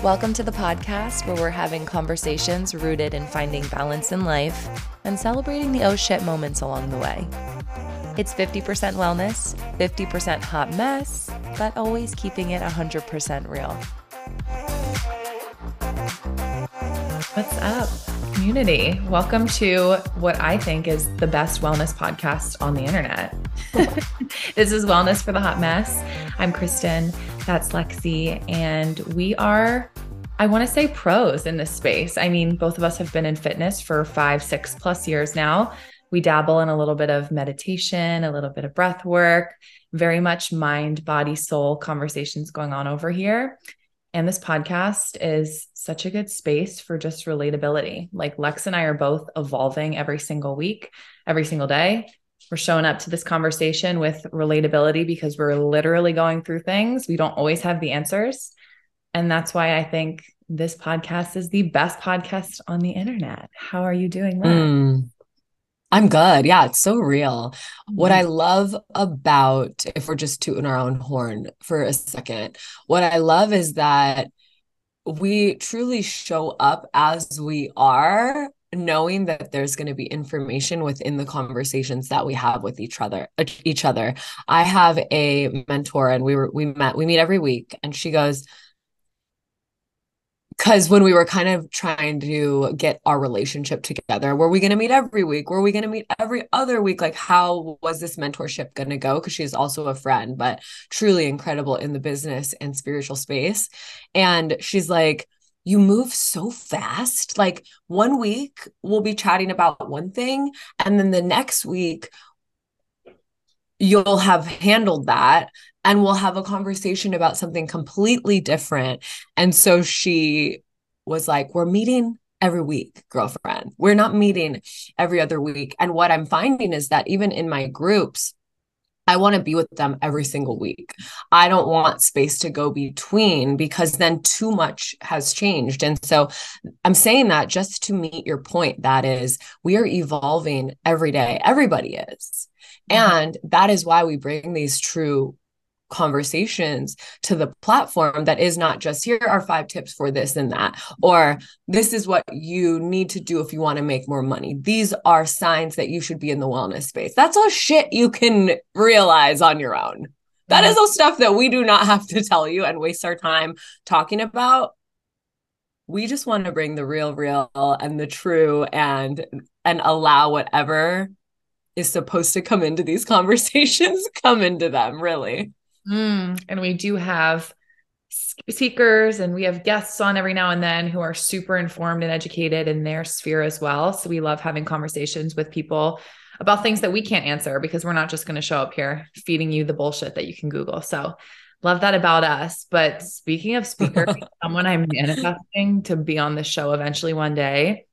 Welcome to the podcast where we're having conversations rooted in finding balance in life and celebrating the oh shit moments along the way. It's 50% wellness, 50% hot mess, but always keeping it 100% real. What's up, community? Welcome to what I think is the best wellness podcast on the internet. this is Wellness for the Hot Mess. I'm Kristin. That's Lexi. And we are, I want to say, pros in this space. I mean, both of us have been in fitness for five, six plus years now. We dabble in a little bit of meditation, a little bit of breath work, very much mind, body, soul conversations going on over here. And this podcast is such a good space for just relatability. Like Lex and I are both evolving every single week, every single day we're showing up to this conversation with relatability because we're literally going through things. We don't always have the answers. And that's why I think this podcast is the best podcast on the internet. How are you doing that? Mm, I'm good. Yeah, it's so real. Mm-hmm. What I love about, if we're just tooting our own horn for a second, what I love is that we truly show up as we are knowing that there's going to be information within the conversations that we have with each other uh, each other. I have a mentor and we were we met we meet every week and she goes because when we were kind of trying to get our relationship together were we going to meet every week? Were we going to meet every other week? Like how was this mentorship going to go because she's also a friend but truly incredible in the business and spiritual space. And she's like you move so fast. Like one week we'll be chatting about one thing, and then the next week you'll have handled that and we'll have a conversation about something completely different. And so she was like, We're meeting every week, girlfriend. We're not meeting every other week. And what I'm finding is that even in my groups, I want to be with them every single week. I don't want space to go between because then too much has changed. And so I'm saying that just to meet your point that is, we are evolving every day. Everybody is. Mm-hmm. And that is why we bring these true conversations to the platform that is not just here are five tips for this and that, or this is what you need to do if you want to make more money. These are signs that you should be in the wellness space. That's all shit you can realize on your own. That is all stuff that we do not have to tell you and waste our time talking about. We just want to bring the real, real and the true and and allow whatever is supposed to come into these conversations come into them really Mm, and we do have speakers and we have guests on every now and then who are super informed and educated in their sphere as well. So we love having conversations with people about things that we can't answer because we're not just going to show up here feeding you the bullshit that you can Google. So love that about us. But speaking of speakers, someone I'm manifesting to be on the show eventually one day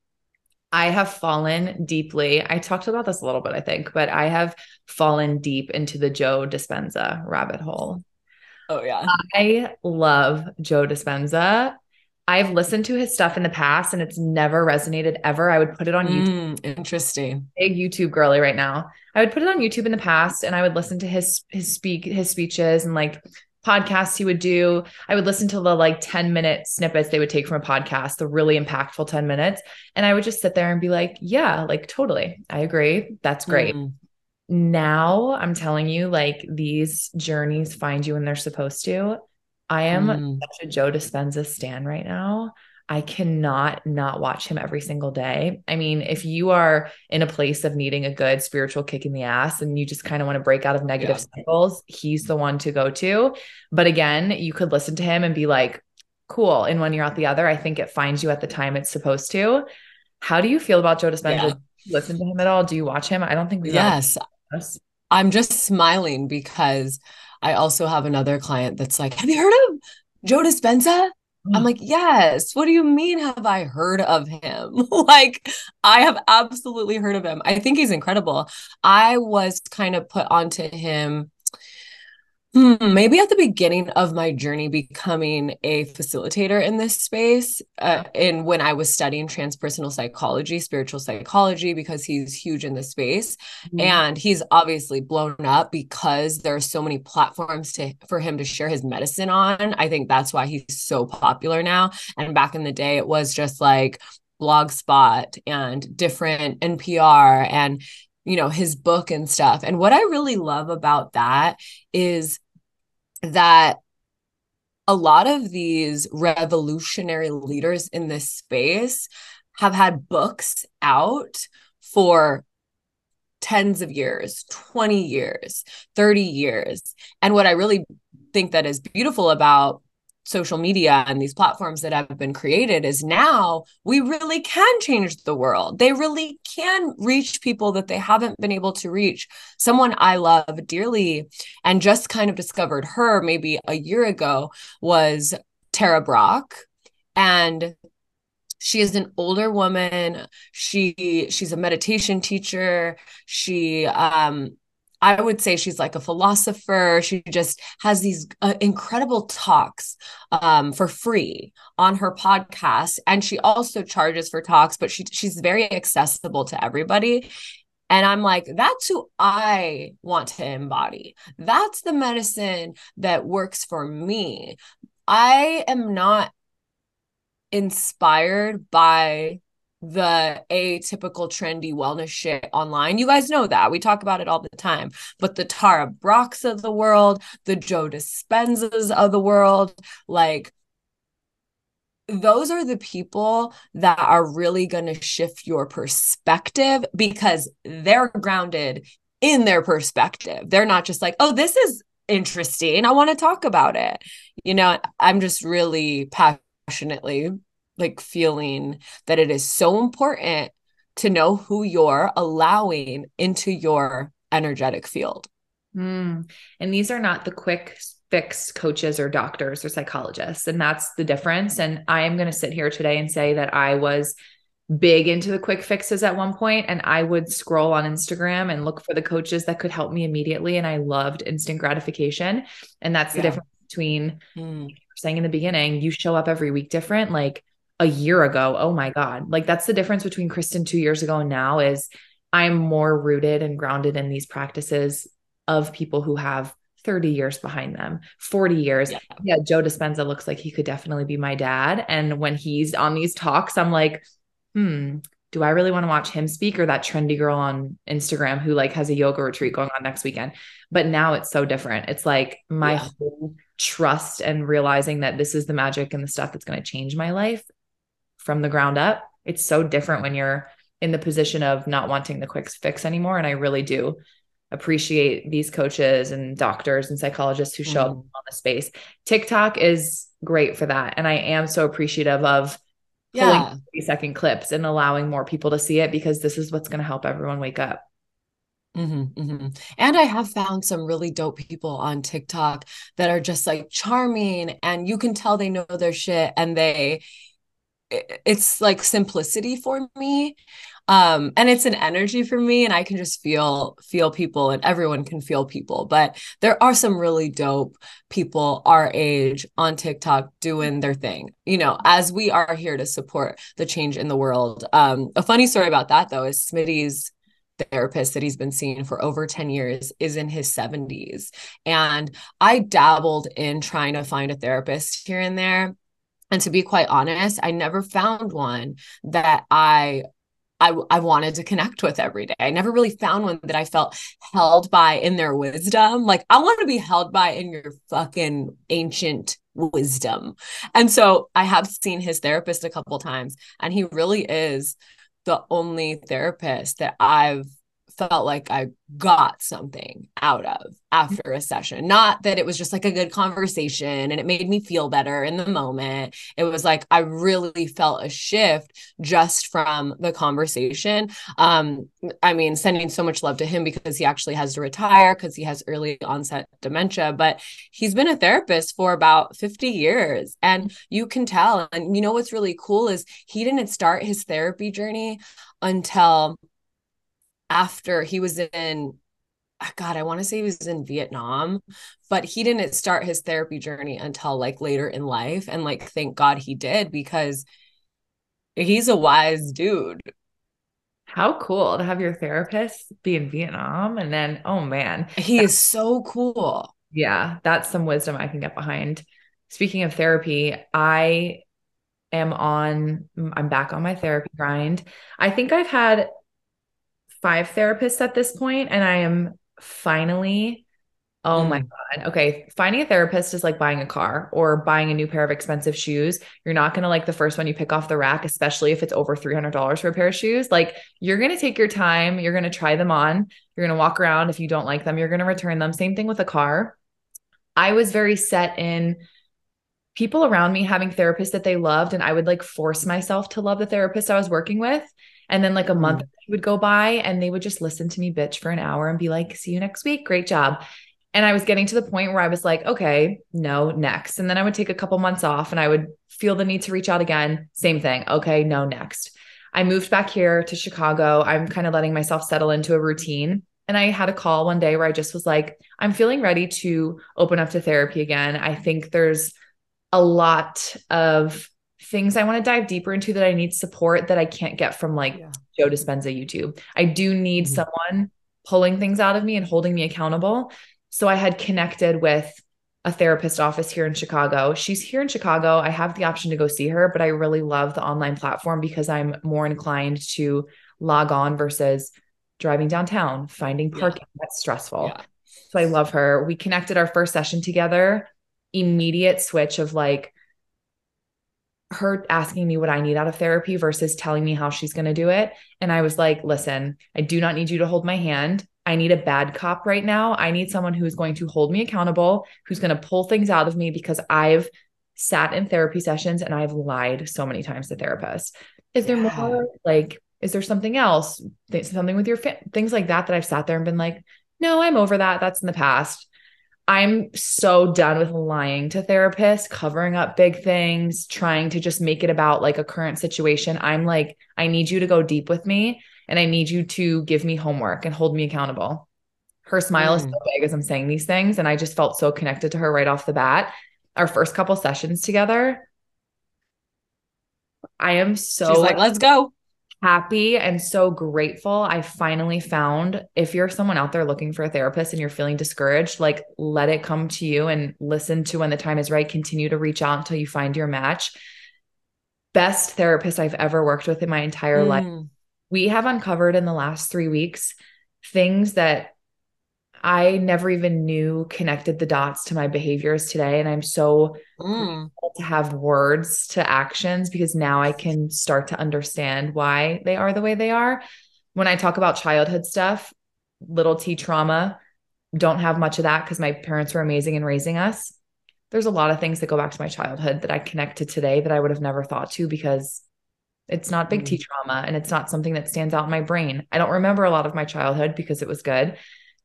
I have fallen deeply. I talked about this a little bit, I think, but I have fallen deep into the Joe Dispenza rabbit hole. Oh, yeah. I love Joe Dispenza. I've listened to his stuff in the past and it's never resonated ever. I would put it on mm, YouTube. Interesting. Big YouTube girly right now. I would put it on YouTube in the past and I would listen to his his speak his speeches and like podcasts he would do. I would listen to the like 10 minute snippets they would take from a podcast, the really impactful 10 minutes. And I would just sit there and be like, yeah, like totally. I agree. That's great. Mm. Now I'm telling you, like these journeys find you when they're supposed to. I am mm. such a Joe Dispenza stan right now. I cannot not watch him every single day. I mean, if you are in a place of needing a good spiritual kick in the ass and you just kind of want to break out of negative yeah. cycles, he's the one to go to. But again, you could listen to him and be like, cool. And when you're out the other, I think it finds you at the time it's supposed to. How do you feel about Joe Dispenza? Yeah. Listen to him at all? Do you watch him? I don't think we Yes. I'm just smiling because I also have another client that's like, Have you heard of Joe Dispenza? I'm like, yes. What do you mean? Have I heard of him? like, I have absolutely heard of him. I think he's incredible. I was kind of put onto him Hmm, maybe at the beginning of my journey becoming a facilitator in this space, uh, and when I was studying transpersonal psychology, spiritual psychology, because he's huge in this space, mm-hmm. and he's obviously blown up because there are so many platforms to for him to share his medicine on. I think that's why he's so popular now. And back in the day, it was just like blogspot and different npr and you know, his book and stuff. And what I really love about that is that a lot of these revolutionary leaders in this space have had books out for tens of years, 20 years, 30 years. And what I really think that is beautiful about social media and these platforms that have been created is now we really can change the world. They really can reach people that they haven't been able to reach. Someone I love dearly and just kind of discovered her maybe a year ago was Tara Brach And she is an older woman she she's a meditation teacher she um I would say she's like a philosopher. She just has these uh, incredible talks um, for free on her podcast, and she also charges for talks. But she she's very accessible to everybody. And I'm like, that's who I want to embody. That's the medicine that works for me. I am not inspired by the atypical trendy wellness shit online. You guys know that. We talk about it all the time. But the Tara Brachs of the world, the Joe Dispenzas of the world, like those are the people that are really going to shift your perspective because they're grounded in their perspective. They're not just like, oh, this is interesting. I want to talk about it. You know, I'm just really passionately like feeling that it is so important to know who you're allowing into your energetic field. Mm. And these are not the quick fix coaches or doctors or psychologists. And that's the difference. And I am going to sit here today and say that I was big into the quick fixes at one point and I would scroll on Instagram and look for the coaches that could help me immediately and I loved instant gratification and that's the yeah. difference between mm. saying in the beginning you show up every week different like a year ago, oh my God. Like that's the difference between Kristin two years ago and now is I'm more rooted and grounded in these practices of people who have 30 years behind them, 40 years. Yeah. yeah, Joe Dispenza looks like he could definitely be my dad. And when he's on these talks, I'm like, hmm, do I really want to watch him speak or that trendy girl on Instagram who like has a yoga retreat going on next weekend? But now it's so different. It's like my yeah. whole trust and realizing that this is the magic and the stuff that's going to change my life from the ground up. It's so different when you're in the position of not wanting the quick fix anymore. And I really do appreciate these coaches and doctors and psychologists who show mm. up on the space. TikTok is great for that. And I am so appreciative of pulling yeah. 30 second clips and allowing more people to see it because this is what's going to help everyone wake up. Mm-hmm, mm-hmm. And I have found some really dope people on TikTok that are just like charming and you can tell they know their shit and they it's like simplicity for me um and it's an energy for me and i can just feel feel people and everyone can feel people but there are some really dope people our age on tiktok doing their thing you know as we are here to support the change in the world um a funny story about that though is smitty's therapist that he's been seeing for over 10 years is in his 70s and i dabbled in trying to find a therapist here and there and to be quite honest, I never found one that I I, I wanted to connect with every day. I never really found one that I felt held by in their wisdom. Like, I want to be held by in your fucking ancient wisdom. And so I have seen his therapist a couple times, and he really is the only therapist that I've felt like I got something out of after a session. Not that it was just like a good conversation and it made me feel better in the moment. It was like I really felt a shift just from the conversation. Um, I mean, sending so much love to him because he actually has to retire because he has early onset dementia, but he's been a therapist for about 50 years. And you can tell. And you know what's really cool is he didn't start his therapy journey until after he was in uh, God, I want to say he was in Vietnam, but he didn't start his therapy journey until like later in life. And like, thank God he did because he's a wise dude. How cool to have your therapist be in Vietnam. And then, oh man, he is so cool. Yeah, that's some wisdom I can get behind. Speaking of therapy, I am on, I'm back on my therapy grind. I think I've had five therapists at this point, and I am finally Oh mm. my God. Okay. Finding a therapist is like buying a car or buying a new pair of expensive shoes. You're not going to like the first one you pick off the rack, especially if it's over $300 for a pair of shoes. Like you're going to take your time. You're going to try them on. You're going to walk around. If you don't like them, you're going to return them. Same thing with a car. I was very set in people around me having therapists that they loved. And I would like force myself to love the therapist I was working with. And then like a month mm. would go by and they would just listen to me bitch for an hour and be like, see you next week. Great job. And I was getting to the point where I was like, okay, no, next. And then I would take a couple months off and I would feel the need to reach out again. Same thing. Okay, no, next. I moved back here to Chicago. I'm kind of letting myself settle into a routine. And I had a call one day where I just was like, I'm feeling ready to open up to therapy again. I think there's a lot of things I want to dive deeper into that I need support that I can't get from like yeah. Joe Dispenza YouTube. I do need mm-hmm. someone pulling things out of me and holding me accountable. So I had connected with a therapist office here in Chicago. She's here in Chicago. I have the option to go see her, but I really love the online platform because I'm more inclined to log on versus driving downtown, finding parking. Yeah. That's stressful. Yeah. So I love her. We connected our first session together. Immediate switch of like her asking me what I need out of therapy versus telling me how she's going to do it. And I was like, listen, I do not need you to hold my hand. I need a bad cop right now. I need someone who's going to hold me accountable, who's going to pull things out of me because I've sat in therapy sessions and I've lied so many times to therapists. Is there yeah. more like, is there something else, something with your fa- things like that that I've sat there and been like, no, I'm over that. That's in the past. I'm so done with lying to therapists, covering up big things, trying to just make it about like a current situation. I'm like, I need you to go deep with me and I need you to give me homework and hold me accountable. Her smile mm. is so big as I'm saying these things. And I just felt so connected to her right off the bat. Our first couple sessions together, I am so She's like, let's go. Happy and so grateful. I finally found if you're someone out there looking for a therapist and you're feeling discouraged, like let it come to you and listen to when the time is right. Continue to reach out until you find your match. Best therapist I've ever worked with in my entire mm. life we have uncovered in the last three weeks things that I never even knew connected the dots to my behaviors today. And I'm so mm. to have words to actions because now I can start to understand why they are the way they are. When I talk about childhood stuff, little T trauma, don't have much of that because my parents were amazing in raising us. There's a lot of things that go back to my childhood that I connect to today that I would have never thought to because it's not big T mm. trauma and it's not something that stands out in my brain. I don't remember a lot of my childhood because it was good.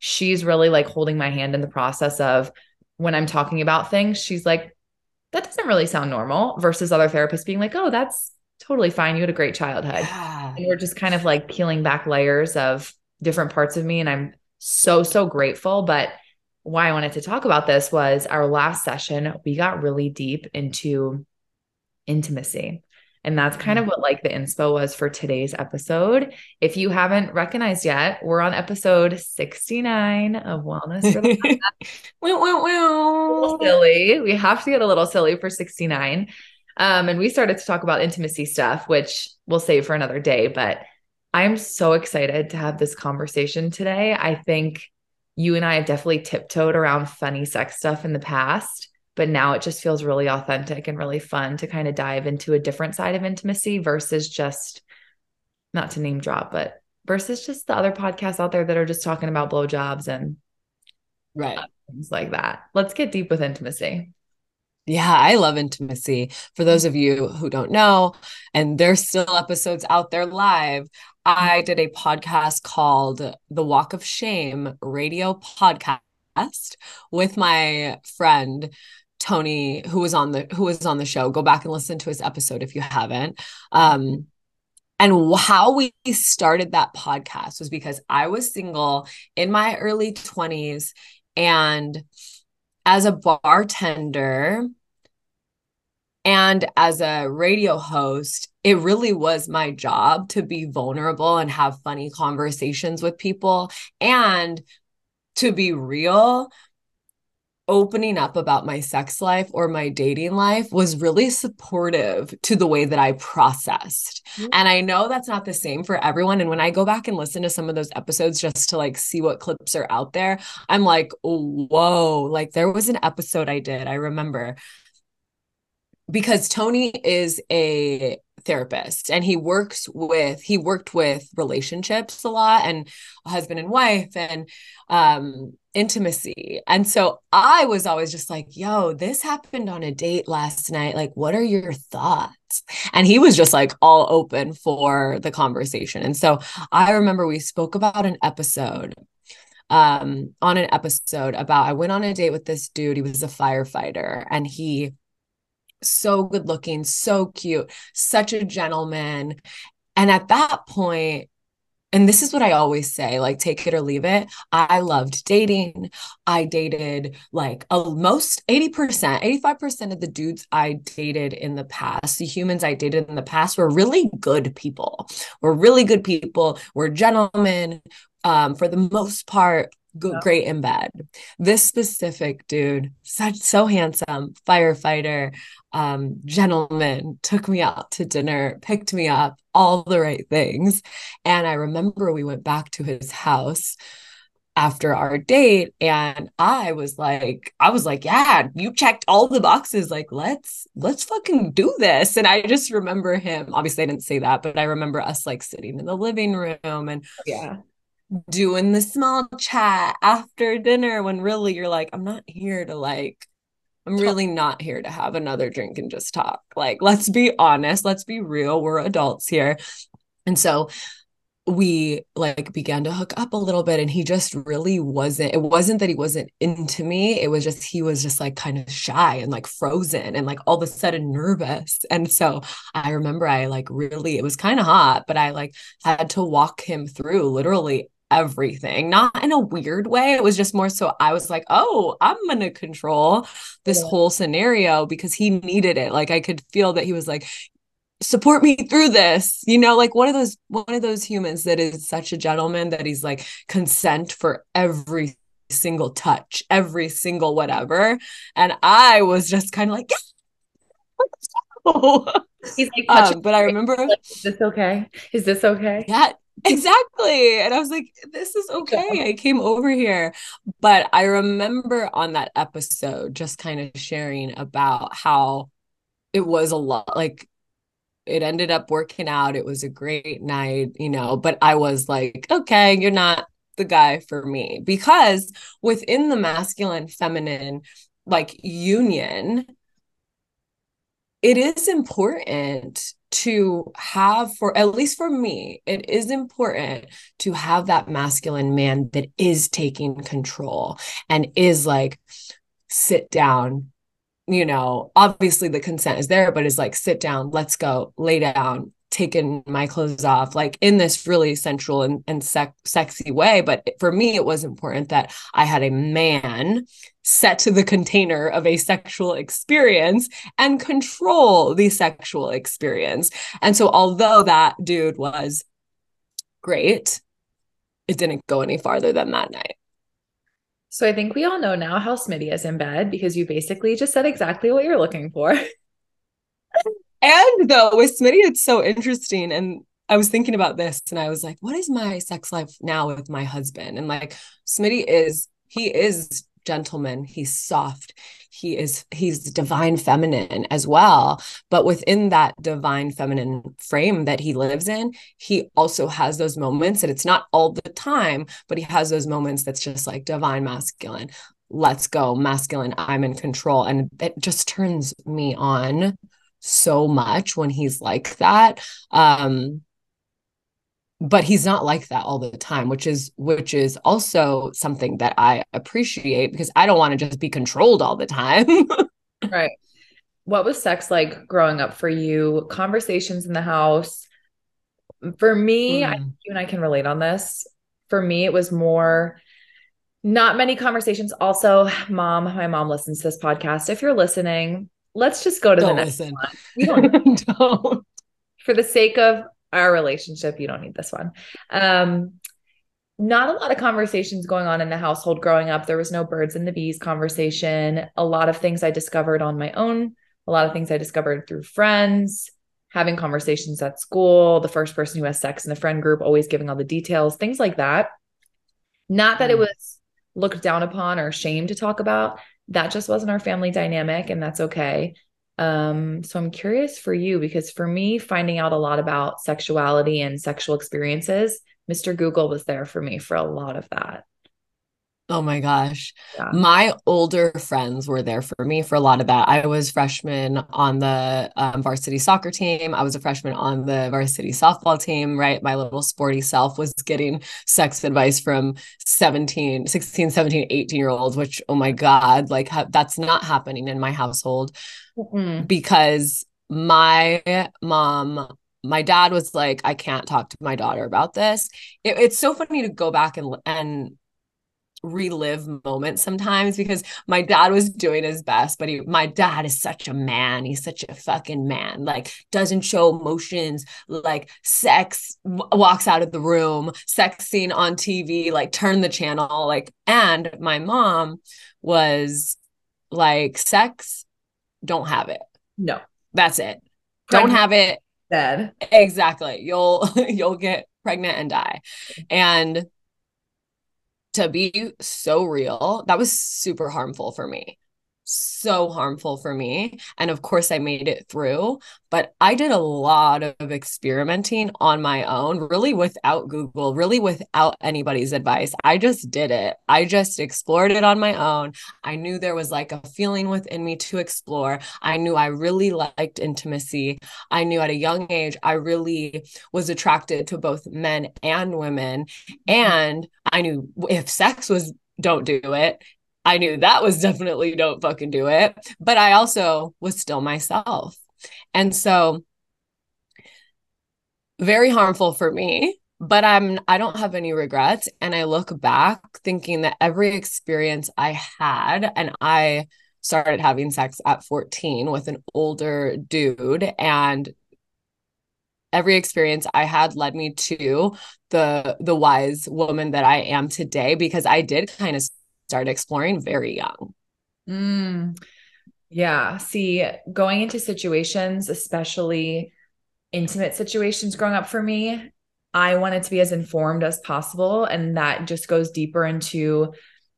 She's really like holding my hand in the process of when I'm talking about things, she's like, that doesn't really sound normal versus other therapists being like, oh, that's totally fine. You had a great childhood. Yeah. And we're just kind of like peeling back layers of different parts of me. And I'm so, so grateful. But why I wanted to talk about this was our last session, we got really deep into intimacy. And that's kind of mm-hmm. what like the inspo was for today's episode. If you haven't recognized yet, we're on episode 69 of Wellness for the silly. We have to get a little silly for 69. Um, and we started to talk about intimacy stuff, which we'll save for another day. But I'm so excited to have this conversation today. I think you and I have definitely tiptoed around funny sex stuff in the past but now it just feels really authentic and really fun to kind of dive into a different side of intimacy versus just not to name drop, but versus just the other podcasts out there that are just talking about blowjobs and right things like that. Let's get deep with intimacy. Yeah, I love intimacy. For those of you who don't know, and there's still episodes out there live, I did a podcast called The Walk of Shame radio podcast with my friend Tony, who was on the who was on the show. Go back and listen to his episode if you haven't. Um, And how we started that podcast was because I was single in my early 20s. And as a bartender and as a radio host, it really was my job to be vulnerable and have funny conversations with people and to be real opening up about my sex life or my dating life was really supportive to the way that I processed. Mm-hmm. And I know that's not the same for everyone. And when I go back and listen to some of those episodes just to like see what clips are out there, I'm like, whoa, like there was an episode I did, I remember. Because Tony is a therapist and he works with he worked with relationships a lot and husband and wife and um intimacy. And so I was always just like, yo, this happened on a date last night. Like, what are your thoughts? And he was just like all open for the conversation. And so I remember we spoke about an episode um on an episode about I went on a date with this dude. He was a firefighter and he so good looking, so cute, such a gentleman. And at that point, and this is what I always say like, take it or leave it. I loved dating. I dated like a, most 80%, 85% of the dudes I dated in the past, the humans I dated in the past were really good people. Were really good people, were gentlemen. Um, for the most part, great in bed. This specific dude, such so handsome, firefighter, um, gentleman, took me out to dinner, picked me up, all the right things. And I remember we went back to his house after our date and I was like I was like yeah you checked all the boxes like let's let's fucking do this and I just remember him obviously I didn't say that but I remember us like sitting in the living room and yeah doing the small chat after dinner when really you're like, I'm not here to like, I'm really not here to have another drink and just talk. Like, let's be honest, let's be real. We're adults here. And so we like began to hook up a little bit and he just really wasn't it wasn't that he wasn't into me it was just he was just like kind of shy and like frozen and like all of a sudden nervous and so i remember i like really it was kind of hot but i like had to walk him through literally everything, not in a weird way. It was just more so I was like, oh, I'm going to control this yeah. whole scenario because he needed it. Like I could feel that he was like, support me through this you know like one of those one of those humans that is such a gentleman that he's like consent for every single touch every single whatever and i was just kind of like He's like, um, but I remember, is this okay? Is this okay? Yeah, exactly. And I was like, this is okay. I came over here. But I remember on that episode just kind of sharing about how it was a lot like it ended up working out. It was a great night, you know, but I was like, okay, you're not the guy for me because within the masculine feminine like union it is important to have for at least for me it is important to have that masculine man that is taking control and is like sit down you know obviously the consent is there but is like sit down let's go lay down taken my clothes off like in this really sensual and, and sec- sexy way but for me it was important that i had a man set to the container of a sexual experience and control the sexual experience. And so although that dude was great it didn't go any farther than that night. So i think we all know now how smitty is in bed because you basically just said exactly what you're looking for And though with Smitty, it's so interesting. And I was thinking about this and I was like, what is my sex life now with my husband? And like Smitty is, he is gentleman, he's soft, he is, he's divine feminine as well. But within that divine feminine frame that he lives in, he also has those moments and it's not all the time, but he has those moments that's just like divine masculine. Let's go, masculine, I'm in control. And it just turns me on so much when he's like that um but he's not like that all the time which is which is also something that i appreciate because i don't want to just be controlled all the time right what was sex like growing up for you conversations in the house For me, mm. I, you and I can relate on this. For me, it was more not many conversations. Also, mom, my mom listens to this podcast. If you're listening, let's just go to don't the next listen. one. You don't, don't. For the sake of our relationship, you don't need this one. Um, not a lot of conversations going on in the household growing up. There was no birds and the bees conversation. A lot of things I discovered on my own, a lot of things I discovered through friends, having conversations at school, the first person who has sex in the friend group, always giving all the details, things like that. Not that it mm. was looked down upon or shame to talk about. That just wasn't our family dynamic, and that's okay. Um, so I'm curious for you because for me, finding out a lot about sexuality and sexual experiences Mr. Google was there for me for a lot of that. Oh my gosh. Yeah. My older friends were there for me for a lot of that. I was freshman on the um, varsity soccer team. I was a freshman on the varsity softball team, right? My little sporty self was getting sex advice from 17, 16, 17, 18 year olds, which, oh my God, like ha- that's not happening in my household mm because my mom my dad was like, I can't talk to my daughter about this. It, it's so funny to go back and and relive moments sometimes because my dad was doing his best but he my dad is such a man. He's such a fucking man. Like doesn't show emotions. Like sex w- walks out of the room sex scene on TV like turn the channel. Like and my mom was like sex don't have it. No. That's it. Don't have it. Dead. Exactly. You'll you'll get pregnant and die. And to be so real, that was super harmful for me so harmful for me. And of course, I made it through, but I did a lot of experimenting on my own, really without Google, really without anybody's advice. I just did it. I just explored it on my own. I knew there was like a feeling within me to explore. I knew I really liked intimacy. I knew at a young age, I really was attracted to both men and women. Mm-hmm. And I knew if sex was don't do it I knew that was definitely don't fucking do it. But I also was still myself. And so very harmful for me, but I'm I don't have any regrets. And I look back thinking that every experience I had, and I started having sex at 14 with an older dude and every experience I had led me to the the wise woman that I am today because I did kind of started exploring very young. Mm, yeah. See, going into situations, especially intimate situations growing up for me, I wanted to be as informed as possible. And that just goes deeper into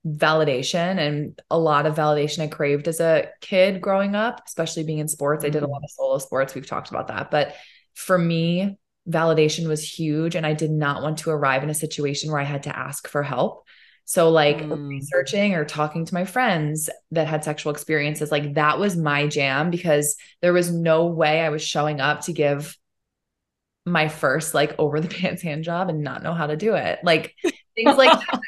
validation and a lot of validation I craved as a kid growing up, especially being in sports. I did a mm-hmm. lot of solo sports. We've talked about that. But for me, validation was huge. And I did not want to arrive in a situation where I had to ask for help. So, like mm. researching or talking to my friends that had sexual experiences, like that was my jam because there was no way I was showing up to give my first like over the pants hand job and not know how to do it. Like things like that.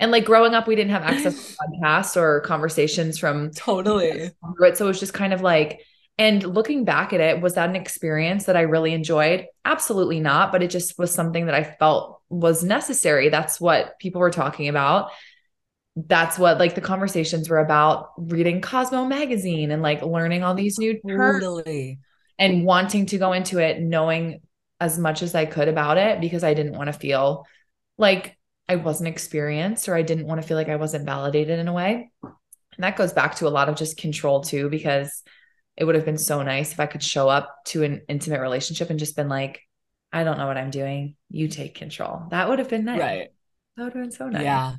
And like growing up, we didn't have access to podcasts or conversations from totally. So it was just kind of like, and looking back at it, was that an experience that I really enjoyed? Absolutely not. But it just was something that I felt was necessary. That's what people were talking about. That's what like the conversations were about reading Cosmo magazine and like learning all these new terms totally. and wanting to go into it knowing as much as I could about it because I didn't want to feel like I wasn't experienced or I didn't want to feel like I wasn't validated in a way. And that goes back to a lot of just control too, because it would have been so nice if I could show up to an intimate relationship and just been like, I don't know what I'm doing. You take control. That would have been nice. Right. That would have been so nice. Yeah.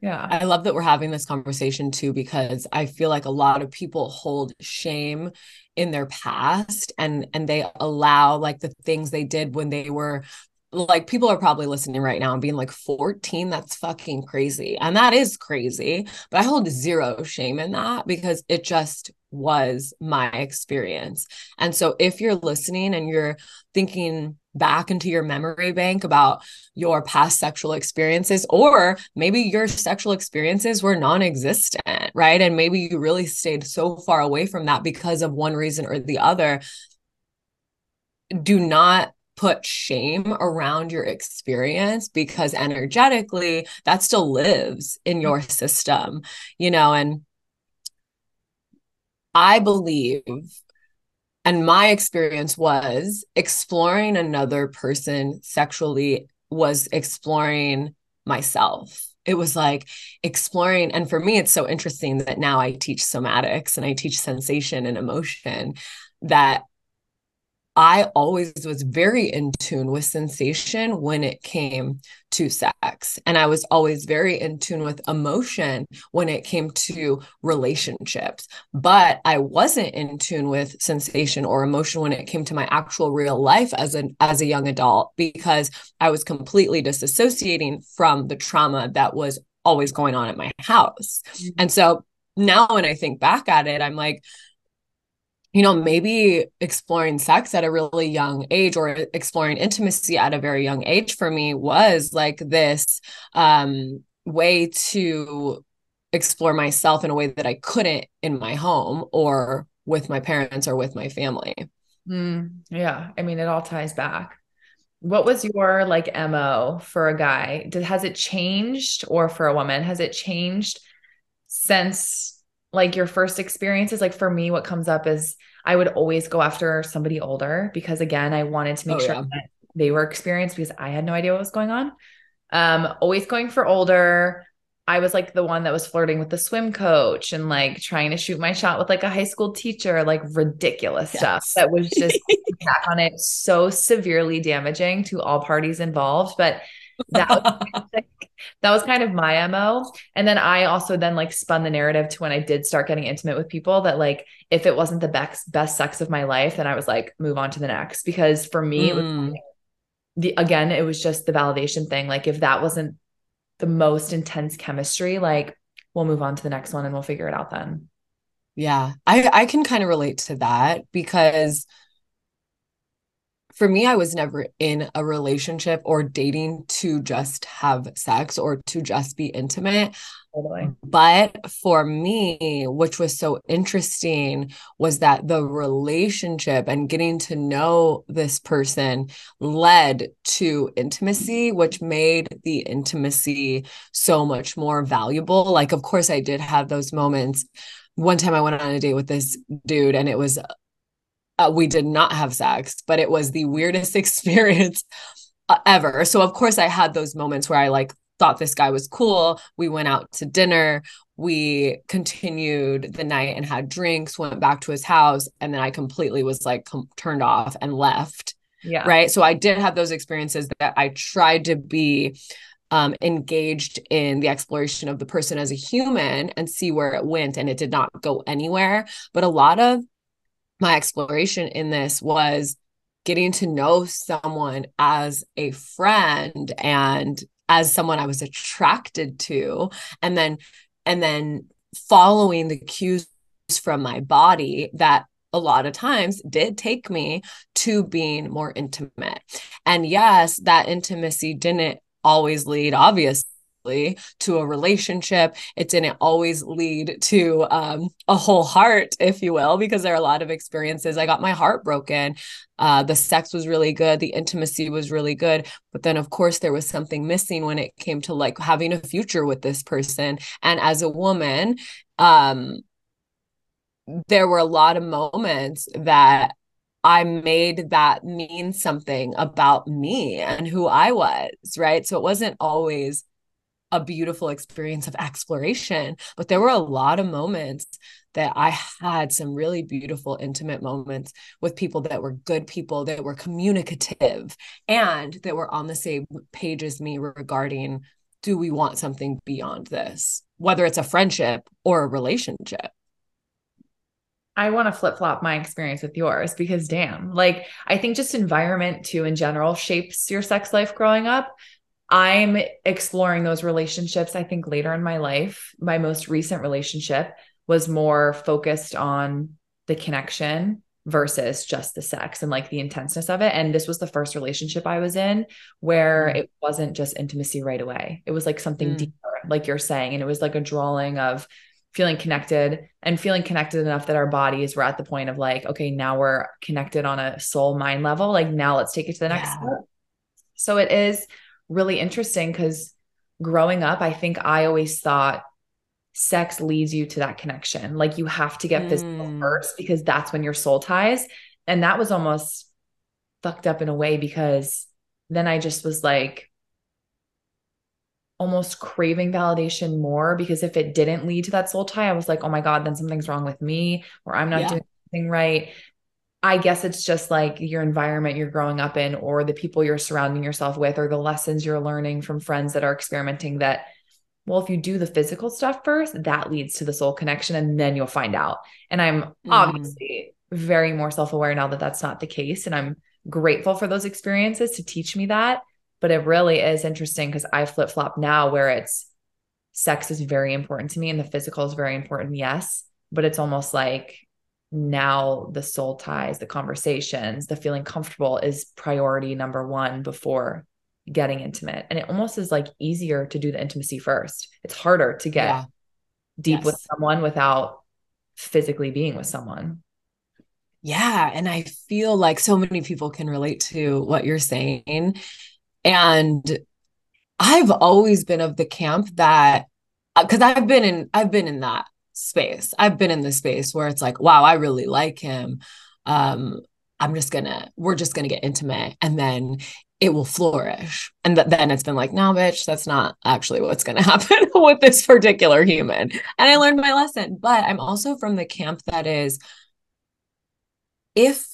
Yeah. I love that we're having this conversation too, because I feel like a lot of people hold shame in their past and and they allow like the things they did when they were like people are probably listening right now and being like 14 that's fucking crazy and that is crazy but i hold zero shame in that because it just was my experience. And so if you're listening and you're thinking back into your memory bank about your past sexual experiences or maybe your sexual experiences were non-existent right? And maybe you really stayed so far away from that because of one reason or the other do not put shame around your experience because energetically that still lives in your mm-hmm. system, you know, and I believe and my experience was exploring another person sexually was exploring myself. It was like exploring and for me it's so interesting that now i teach somatics and i teach sensation and emotion that I always was very in tune with sensation when it came to sex. And I was always very in tune with emotion when it came to relationships. But I wasn't in tune with sensation or emotion when it came to my actual real life as a as a young adult because I was completely disassociating from the trauma that was always going on at my house. Mm-hmm. And so now when I think back at it, I'm like, you know, maybe exploring sex at a really young age or exploring intimacy at a very young age for me was like this um, way to explore myself in a way that I couldn't in my home or with my parents or with my family. Mm, yeah. I mean, it all ties back. What was your like MO for a guy? Did, has it changed or for a woman? Has it changed since like your first experiences like for me what comes up is i would always go after somebody older because again i wanted to make oh, sure yeah. that they were experienced because i had no idea what was going on um always going for older i was like the one that was flirting with the swim coach and like trying to shoot my shot with like a high school teacher like ridiculous yes. stuff that was just back on it so severely damaging to all parties involved but that was, that was kind of my mo and then i also then like spun the narrative to when i did start getting intimate with people that like if it wasn't the best best sex of my life then i was like move on to the next. Because for me mm. mm. the again it was just the validation thing. Like if that wasn't the most intense chemistry like we'll move on to the next one and we'll figure it out then. Yeah. I i can kind of relate to that because for me, I was never in a relationship or dating to just have sex or to just be intimate. Totally. But for me, which was so interesting, was that the relationship and getting to know this person led to intimacy, which made the intimacy so much more valuable. Like, of course, I did have those moments. One time I went on a date with this dude, and it was uh, we did not have sex, but it was the weirdest experience uh, ever. So of course I had those moments where I like thought this guy was cool. We went out to dinner. We continued the night and had drinks, went back to his house, and then I completely was like com- turned off and left. Yeah. Right. So I did have those experiences that I tried to be um, engaged in the exploration of the person as a human and see where it went. And it did not go anywhere. But a lot of my exploration in this was getting to know someone as a friend and as someone I was attracted to and then and then following the cues from my body that a lot of times did take me to being more intimate. And yes, that intimacy didn't always lead obviously to a relationship. It didn't always lead to um, a whole heart, if you will, because there are a lot of experiences. I got my heart broken. Uh, the sex was really good. The intimacy was really good. But then, of course, there was something missing when it came to like having a future with this person. And as a woman, um, there were a lot of moments that I made that mean something about me and who I was, right? So it wasn't always a beautiful experience of exploration. But there were a lot of moments that I had some really beautiful, intimate moments with people that were good people, that were communicative, and that were on the same page as me regarding do we want something beyond this, whether it's a friendship or a relationship. I want to flip flop my experience with yours because damn, like I think just environment too in general shapes your sex life growing up. I'm exploring those relationships, I think, later in my life. My most recent relationship was more focused on the connection versus just the sex and like the intenseness of it. And this was the first relationship I was in where mm. it wasn't just intimacy right away. It was like something mm. deeper, like you're saying. And it was like a drawing of feeling connected and feeling connected enough that our bodies were at the point of like, okay, now we're connected on a soul mind level. Like now let's take it to the next yeah. step. So it is really interesting because growing up, I think I always thought sex leads you to that connection. Like you have to get mm. physical first because that's when your soul ties. And that was almost fucked up in a way because then I just was like almost craving validation more because if it didn't lead to that soul tie, I was like, oh my God, then something's wrong with me or I'm not yeah. doing anything right. I guess it's just like your environment you're growing up in, or the people you're surrounding yourself with, or the lessons you're learning from friends that are experimenting. That, well, if you do the physical stuff first, that leads to the soul connection, and then you'll find out. And I'm mm. obviously very more self aware now that that's not the case. And I'm grateful for those experiences to teach me that. But it really is interesting because I flip flop now where it's sex is very important to me and the physical is very important. Yes. But it's almost like now the soul ties, the conversations, the feeling comfortable is priority number one before getting intimate. And it almost is like easier to do the intimacy first. It's harder to get yeah. deep yes. with someone without physically being with someone. Yeah. And I feel like so many people can relate to what you're saying. And I've always been of the camp that because I've been in I've been in that space. I've been in the space where it's like, wow, I really like him. Um, I'm just gonna, we're just gonna get intimate and then it will flourish. And th- then it's been like, no, bitch, that's not actually what's gonna happen with this particular human. And I learned my lesson. But I'm also from the camp that is, if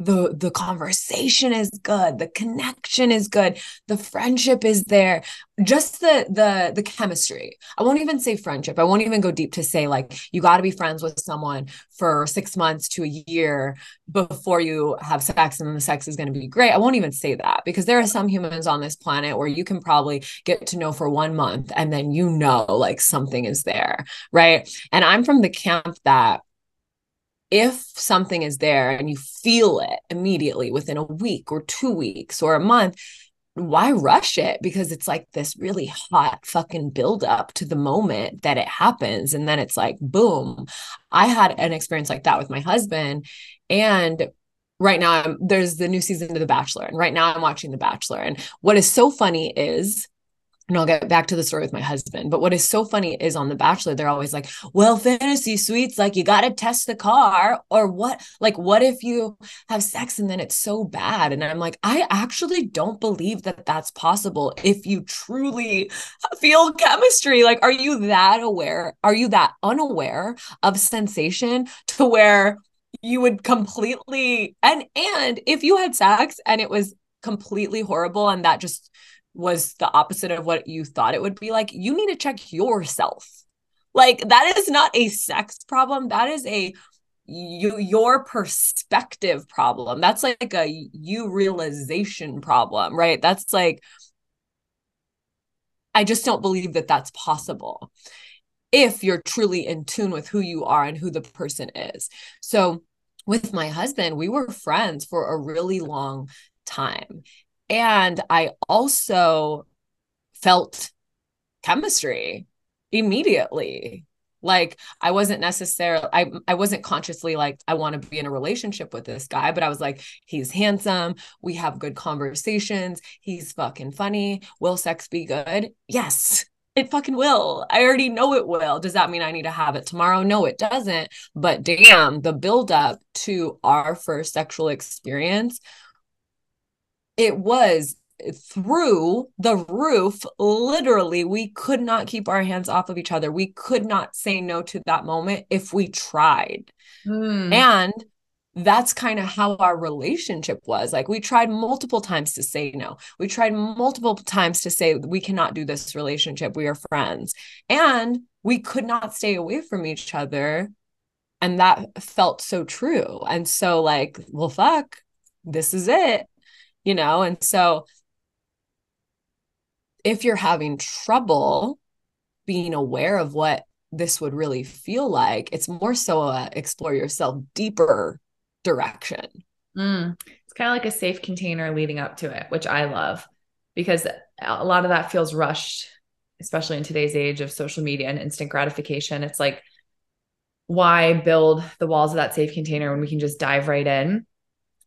the the conversation is good. The connection is good. The friendship is there. Just the the the chemistry. I won't even say friendship. I won't even go deep to say like you got to be friends with someone for 6 months to a year before you have sex and the sex is going to be great. I won't even say that because there are some humans on this planet where you can probably get to know for 1 month and then you know like something is there right? And i'm from the camp that if something is there and you feel it immediately within a week or two weeks or a month, why rush it? Because it's like this really hot fucking buildup to the moment that it happens. And then it's like, boom. I had an experience like that with my husband. And right now I'm, there's the new season of The Bachelor. And right now I'm watching The Bachelor. And what is so funny is and I'll get back to the story with my husband. But what is so funny is on The Bachelor, they're always like, well, fantasy suites, like you got to test the car. Or what? Like, what if you have sex and then it's so bad? And I'm like, I actually don't believe that that's possible if you truly feel chemistry. Like, are you that aware? Are you that unaware of sensation to where you would completely, and, and if you had sex and it was completely horrible and that just, was the opposite of what you thought it would be like, you need to check yourself. Like that is not a sex problem. That is a you your perspective problem. That's like a you realization problem, right? That's like I just don't believe that that's possible if you're truly in tune with who you are and who the person is. So with my husband, we were friends for a really long time. And I also felt chemistry immediately. Like I wasn't necessarily I I wasn't consciously like I want to be in a relationship with this guy, but I was like he's handsome, we have good conversations, he's fucking funny. Will sex be good? Yes. It fucking will. I already know it will. Does that mean I need to have it tomorrow? No, it doesn't. But damn, the build up to our first sexual experience it was through the roof literally we could not keep our hands off of each other. We could not say no to that moment if we tried. Mm. and that's kind of how our relationship was. Like we tried multiple times to say no. We tried multiple times to say we cannot do this relationship. We are friends. And we could not stay away from each other. And that felt so true. And so like well fuck this is it you know? And so if you're having trouble being aware of what this would really feel like, it's more so a explore yourself deeper direction. Mm. It's kind of like a safe container leading up to it, which I love because a lot of that feels rushed especially in today's age of social media and instant gratification. It's like, why build the walls of that safe container when we can just dive right in?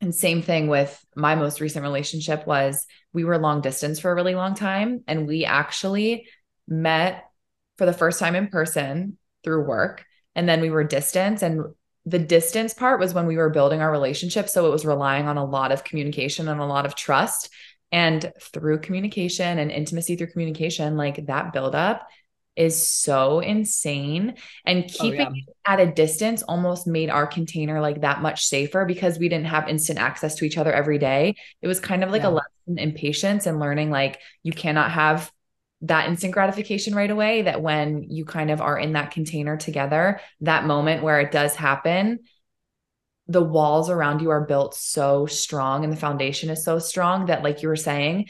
And same thing with my most recent relationship was we were long distance for a really long time. And we actually met for the first time in person through work. And then we were distance and the distance part was when we were building our relationship. So it was relying on a lot of communication and a lot of trust. And through communication and intimacy through communication, like that buildup is so insane. And keeping oh, yeah. at a distance almost made our container like that much safer because we didn't have instant access to each other every day. It was kind of like yeah. a lesson in patience and learning like you cannot have that instant gratification right away. That when you kind of are in that container together, that moment where it does happen, the walls around you are built so strong and the foundation is so strong that like you were saying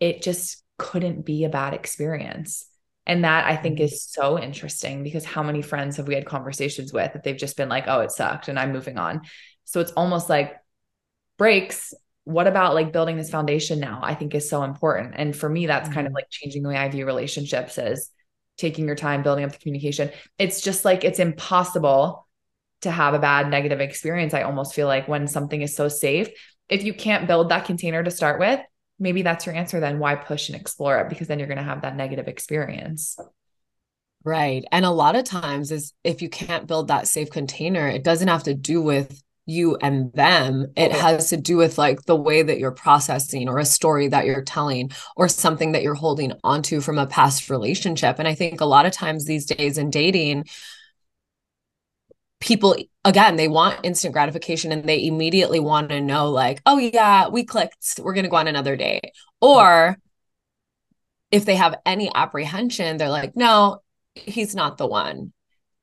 it just couldn't be a bad experience and that i think is mm-hmm. so interesting because how many friends have we had conversations with that they've just been like oh it sucked and i'm moving on so it's almost like breaks what about like building this foundation now i think is so important and for me that's kind of mm-hmm. like changing the way i view relationships is taking your time building up the communication it's just like it's impossible to have a bad negative experience. I almost feel like when something is so safe, if you can't build that container to start with, maybe that's your answer then why push and explore it because then you're going to have that negative experience. Right. And a lot of times is if you can't build that safe container, it doesn't have to do with you and them. It has to do with like the way that you're processing or a story that you're telling or something that you're holding onto from a past relationship. And I think a lot of times these days in dating, people again they want instant gratification and they immediately want to know like oh yeah we clicked we're going to go on another date. Or if they have any apprehension they're like no he's not the one.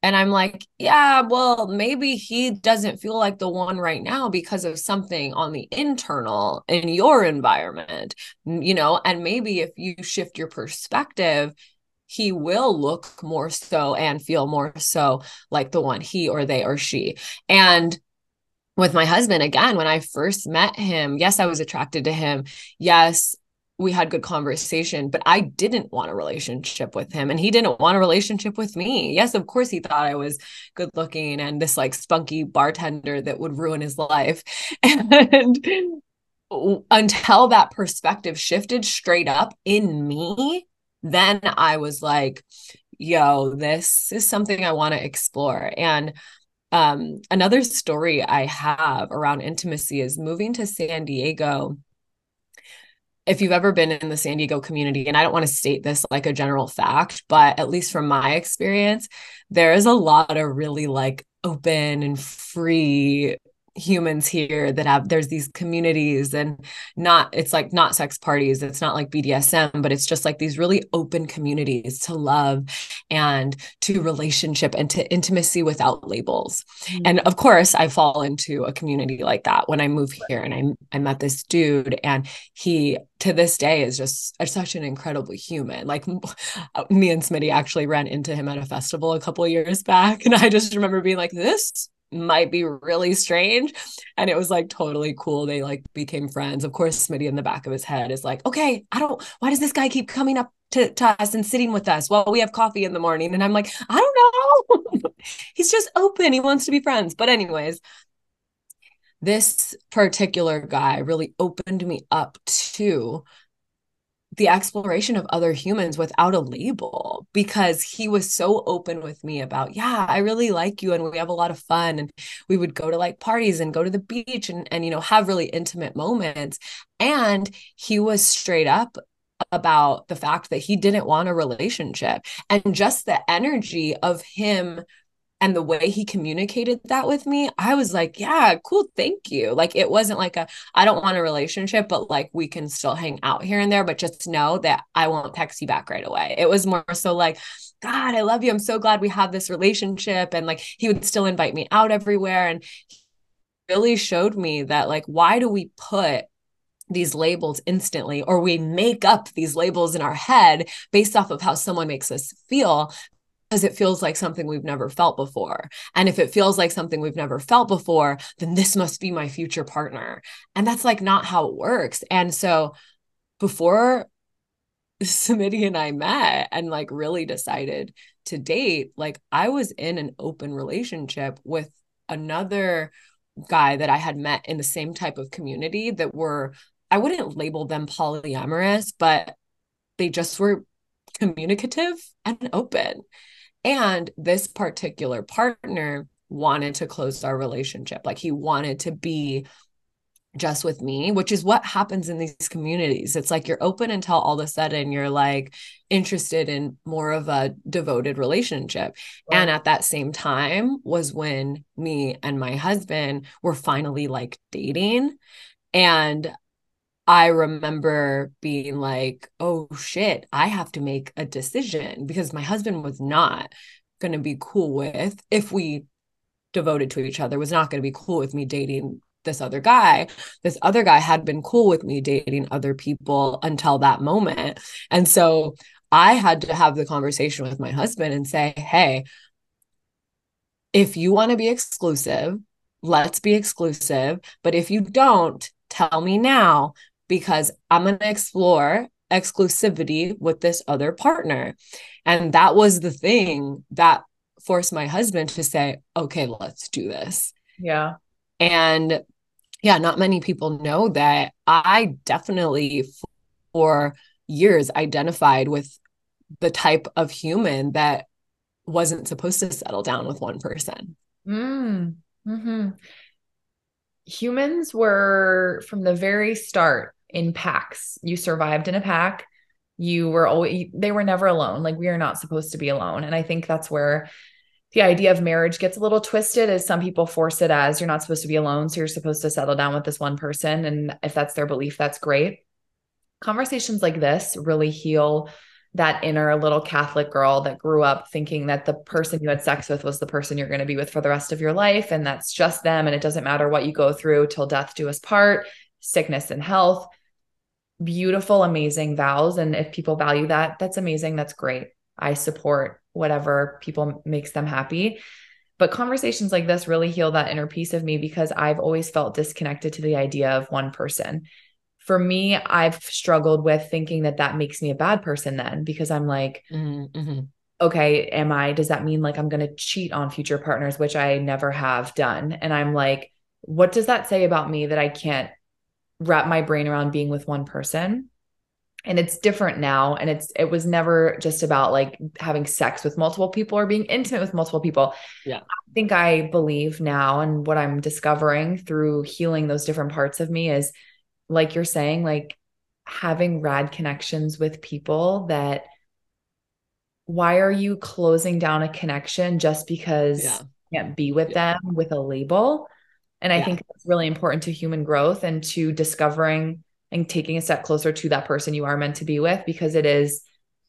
And i'm like yeah well maybe he doesn't feel like the one right now because of something on the internal in your environment you know? And maybe if you shift your perspective he will look more so and feel more so like the one he or they or she. And with my husband, again, when I first met him, yes, I was attracted to him. Yes, we had good conversation, but I didn't want a relationship with him and he didn't want a relationship with me. Yes, of course he thought I was good looking and this like spunky bartender that would ruin his life. And until that perspective shifted straight up in me, then I was like, yo, this is something I want to explore. And um, another story I have around intimacy is moving to San Diego. If you've ever been in the San Diego community, and I don't want to state this like a general fact, but at least from my experience, there is a lot of really like open and free humans here that have there's these communities and not it's like not sex parties it's not like BDSM but it's just like these really open communities to love and to relationship and to intimacy without labels mm-hmm. and of course I fall into a community like that when I move here and I I met this dude and he to this day is just such an incredible human. Like me and Smitty actually ran into him at a festival a couple years back, and I just remember being like, "This might be really strange. And it was like totally cool. They like became friends. Of course, Smitty in the back of his head is like, okay, I don't, why does this guy keep coming up to, to us and sitting with us while we have coffee in the morning? And I'm like, I don't know. He's just open. He wants to be friends. But, anyways, this particular guy really opened me up to the exploration of other humans without a label because he was so open with me about yeah i really like you and we have a lot of fun and we would go to like parties and go to the beach and and you know have really intimate moments. And he was straight up about the fact that he didn't want a relationship and just the energy of him and the way he communicated that with me i was like yeah cool thank you. Like it wasn't like a i don't want a relationship but like we can still hang out here and there but just know that i won't text you back right away. It was more so like god i love you. I'm so glad we have this relationship. And like he would still invite me out everywhere and really showed me that like why do we put these labels instantly or we make up these labels in our head based off of how someone makes us feel because it feels like something we've never felt before. And if it feels like something we've never felt before, then this must be my future partner. And that's like not how it works. And so before Smitty and I met and like really decided to date, like I was in an open relationship with another guy that I had met in the same type of community that were, I wouldn't label them polyamorous, but they just were communicative and open. And this particular partner wanted to close our relationship. Like he wanted to be just with me, which is what happens in these communities. It's like you're open until all of a sudden you're like interested in more of a devoted relationship. Right. And at that same time was when me and my husband were finally like dating. And I remember being like, oh shit, I have to make a decision because my husband was not going to be cool with if we devoted to each other was not going to be cool with me dating this other guy. This other guy had been cool with me dating other people until that moment. And so I had to have the conversation with my husband and say, hey, if you want to be exclusive, let's be exclusive. But if you don't, tell me now because I'm going to explore exclusivity with this other partner. And that was the thing that forced my husband to say, okay, let's do this. Yeah. And yeah, not many people know that I definitely for years identified with the type of human that wasn't supposed to settle down with one person. Mm. hmm Humans were from the very start in packs. You survived in a pack. You were always, they were never alone. Like we are not supposed to be alone. And I think that's where the idea of marriage gets a little twisted as some people force it as you're not supposed to be alone. So you're supposed to settle down with this one person. And if that's their belief, that's great. Conversations like this really heal that inner little Catholic girl that grew up thinking that the person you had sex with was the person you're going to be with for the rest of your life. And that's just them. And it doesn't matter what you go through till death do us part, sickness and health. Beautiful, amazing vows. And if people value that, that's amazing. That's great. I support whatever people makes them happy. But conversations like this really heal that inner piece of me because I've always felt disconnected to the idea of one person. For me, I've struggled with thinking that that makes me a bad person then because I'm like, mm-hmm. mm-hmm. okay, am I, does that mean like I'm going to cheat on future partners, which I never have done? And I'm like, what does that say about me that I can't wrap my brain around being with one person? and it's different now and it's it was never just about like having sex with multiple people or being intimate with multiple people yeah i think i believe now and what i'm discovering through healing those different parts of me is like you're saying like having rad connections with people that why are you closing down a connection just because yeah. you can't be with yeah. them with a label and i yeah. think it's really important to human growth and to discovering and taking a step closer to that person you are meant to be with because it is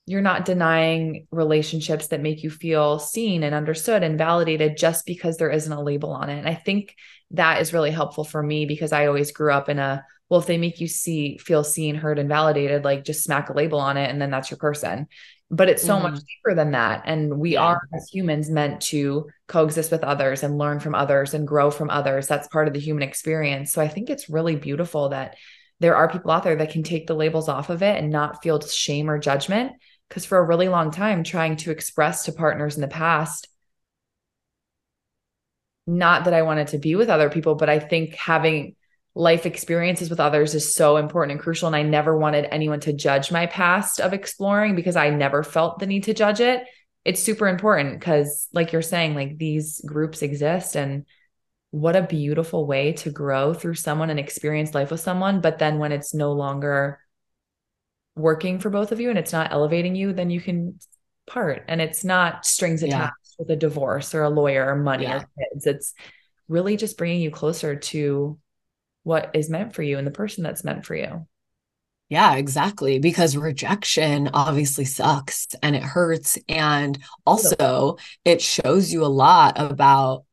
you're not denying relationships that make you feel seen and understood and validated just because there isn't a label on it. And I think that is really helpful for me because I always grew up in a well, if they make you see feel seen, heard, and validated, like just smack a label on it and then that's your person. But it's so mm-hmm. much deeper than that. And we yeah. are as humans meant to coexist with others and learn from others and grow from others. That's part of the human experience. So I think it's really beautiful that there are people out there that can take the labels off of it and not feel shame or judgment. Because for a really long time, trying to express to partners in the past, not that I wanted to be with other people, but I think having life experiences with others is so important and crucial. And I never wanted anyone to judge my past of exploring because I never felt the need to judge it. It's super important because, like you're saying, like these groups exist and what a beautiful way to grow through someone and experience life with someone. But then when it's no longer working for both of you and it's not elevating you, then you can part. And it's not strings attached with a divorce or a lawyer or money yeah. or kids. It's really just bringing you closer to what is meant for you and the person that's meant for you. Yeah, exactly. Because rejection obviously sucks and it hurts. And also, it shows you a lot about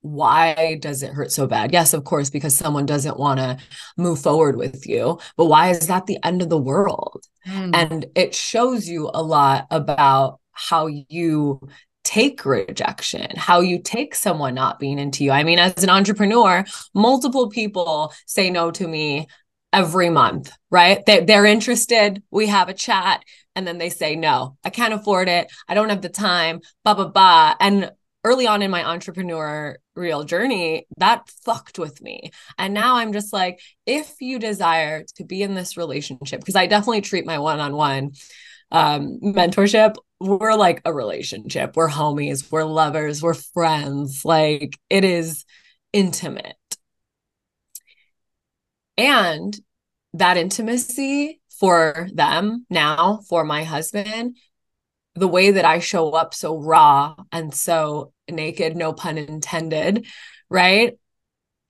why does it hurt so bad? Yes, of course, because someone doesn't want to move forward with you, but why is that the end of the world? Mm. And it shows you a lot about how you take rejection, how you take someone not being into you. I mean, as an entrepreneur, multiple people say no to me every month, right? They, they're interested. We have a chat and then they say, no, I can't afford it. I don't have the time, blah, blah, blah. And early on in my entrepreneur real journey, that fucked with me. And now I'm just like, if you desire to be in this relationship, because I definitely treat my one on one um, mentorship, we're like a relationship. We're homies, we're lovers, we're friends. Like it is intimate. And that intimacy for them now, for my husband, the way that I show up so raw and so naked, no pun intended, right?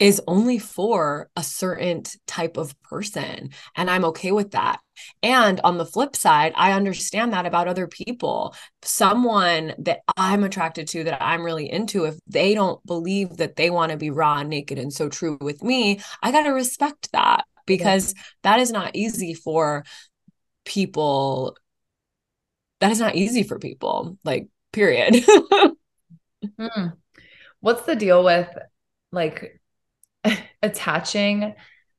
Is only for a certain type of person. And I'm okay with that. And on the flip side, I understand that about other people. Someone that I'm attracted to, that I'm really into, if they don't believe that they want to be raw and naked and so true with me, I got to respect that because yeah. that is not easy for people that is not easy for people like period hmm. what's the deal with like attaching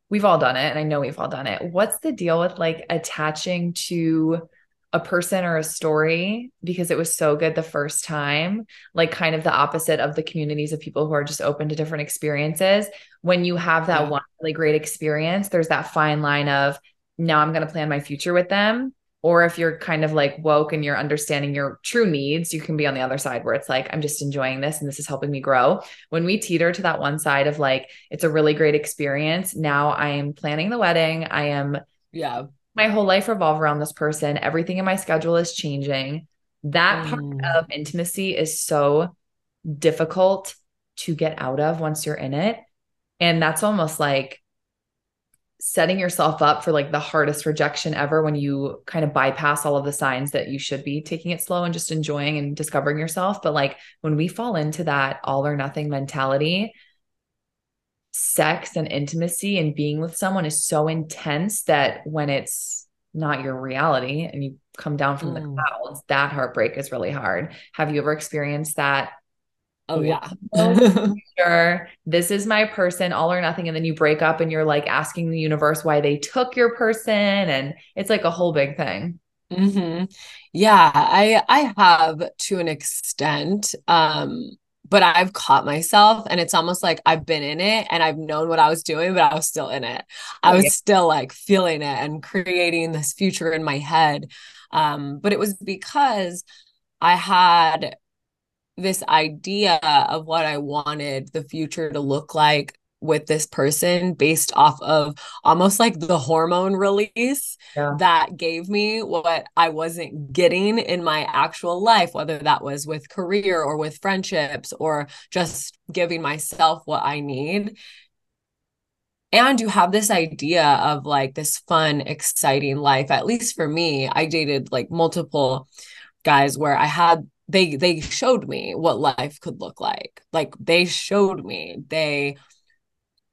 we've all done it and i know we've all done it. What's the deal with like attaching to a person or a story because it was so good the first time? Like kind of the opposite of the communities of people who are just open to different experiences. When you have that yeah. one really great experience there's that fine line of now i'm going to plan my future with them or if you're kind of like woke and you're understanding your true needs, you can be on the other side where it's like, I'm just enjoying this and this is helping me grow. When we teeter to that one side of like, it's a really great experience. Now I am planning the wedding. I am, yeah, my whole life revolve around this person. Everything in my schedule is changing. That part mm. of intimacy is so difficult to get out of once you're in it. And that's almost like setting yourself up for like the hardest rejection ever when you kind of bypass all of the signs that you should be taking it slow and just enjoying and discovering yourself. But like when we fall into that all or nothing mentality, sex and intimacy and being with someone is so intense that when it's not your reality and you come down from mm. the clouds, that heartbreak is really hard. Have you ever experienced that Oh yeah. sure. This is my person, all or nothing. And then you break up and you're like asking the universe why they took your person. And it's like a whole big thing. Mm-hmm. Yeah, I I have to an extent. Um, but I've caught myself and it's almost like I've been in it and I've known what I was doing, but I was still in it. I was still like feeling it and creating this future in my head. Um, but it was because I had this idea of what I wanted the future to look like with this person based off of almost like the hormone release yeah. that gave me what I wasn't getting in my actual life, whether that was with career or with friendships or just giving myself what I need. And you have this idea of like this fun, exciting life. At least for me, I dated like multiple guys where I had they they showed me what life could look like. Like they showed me they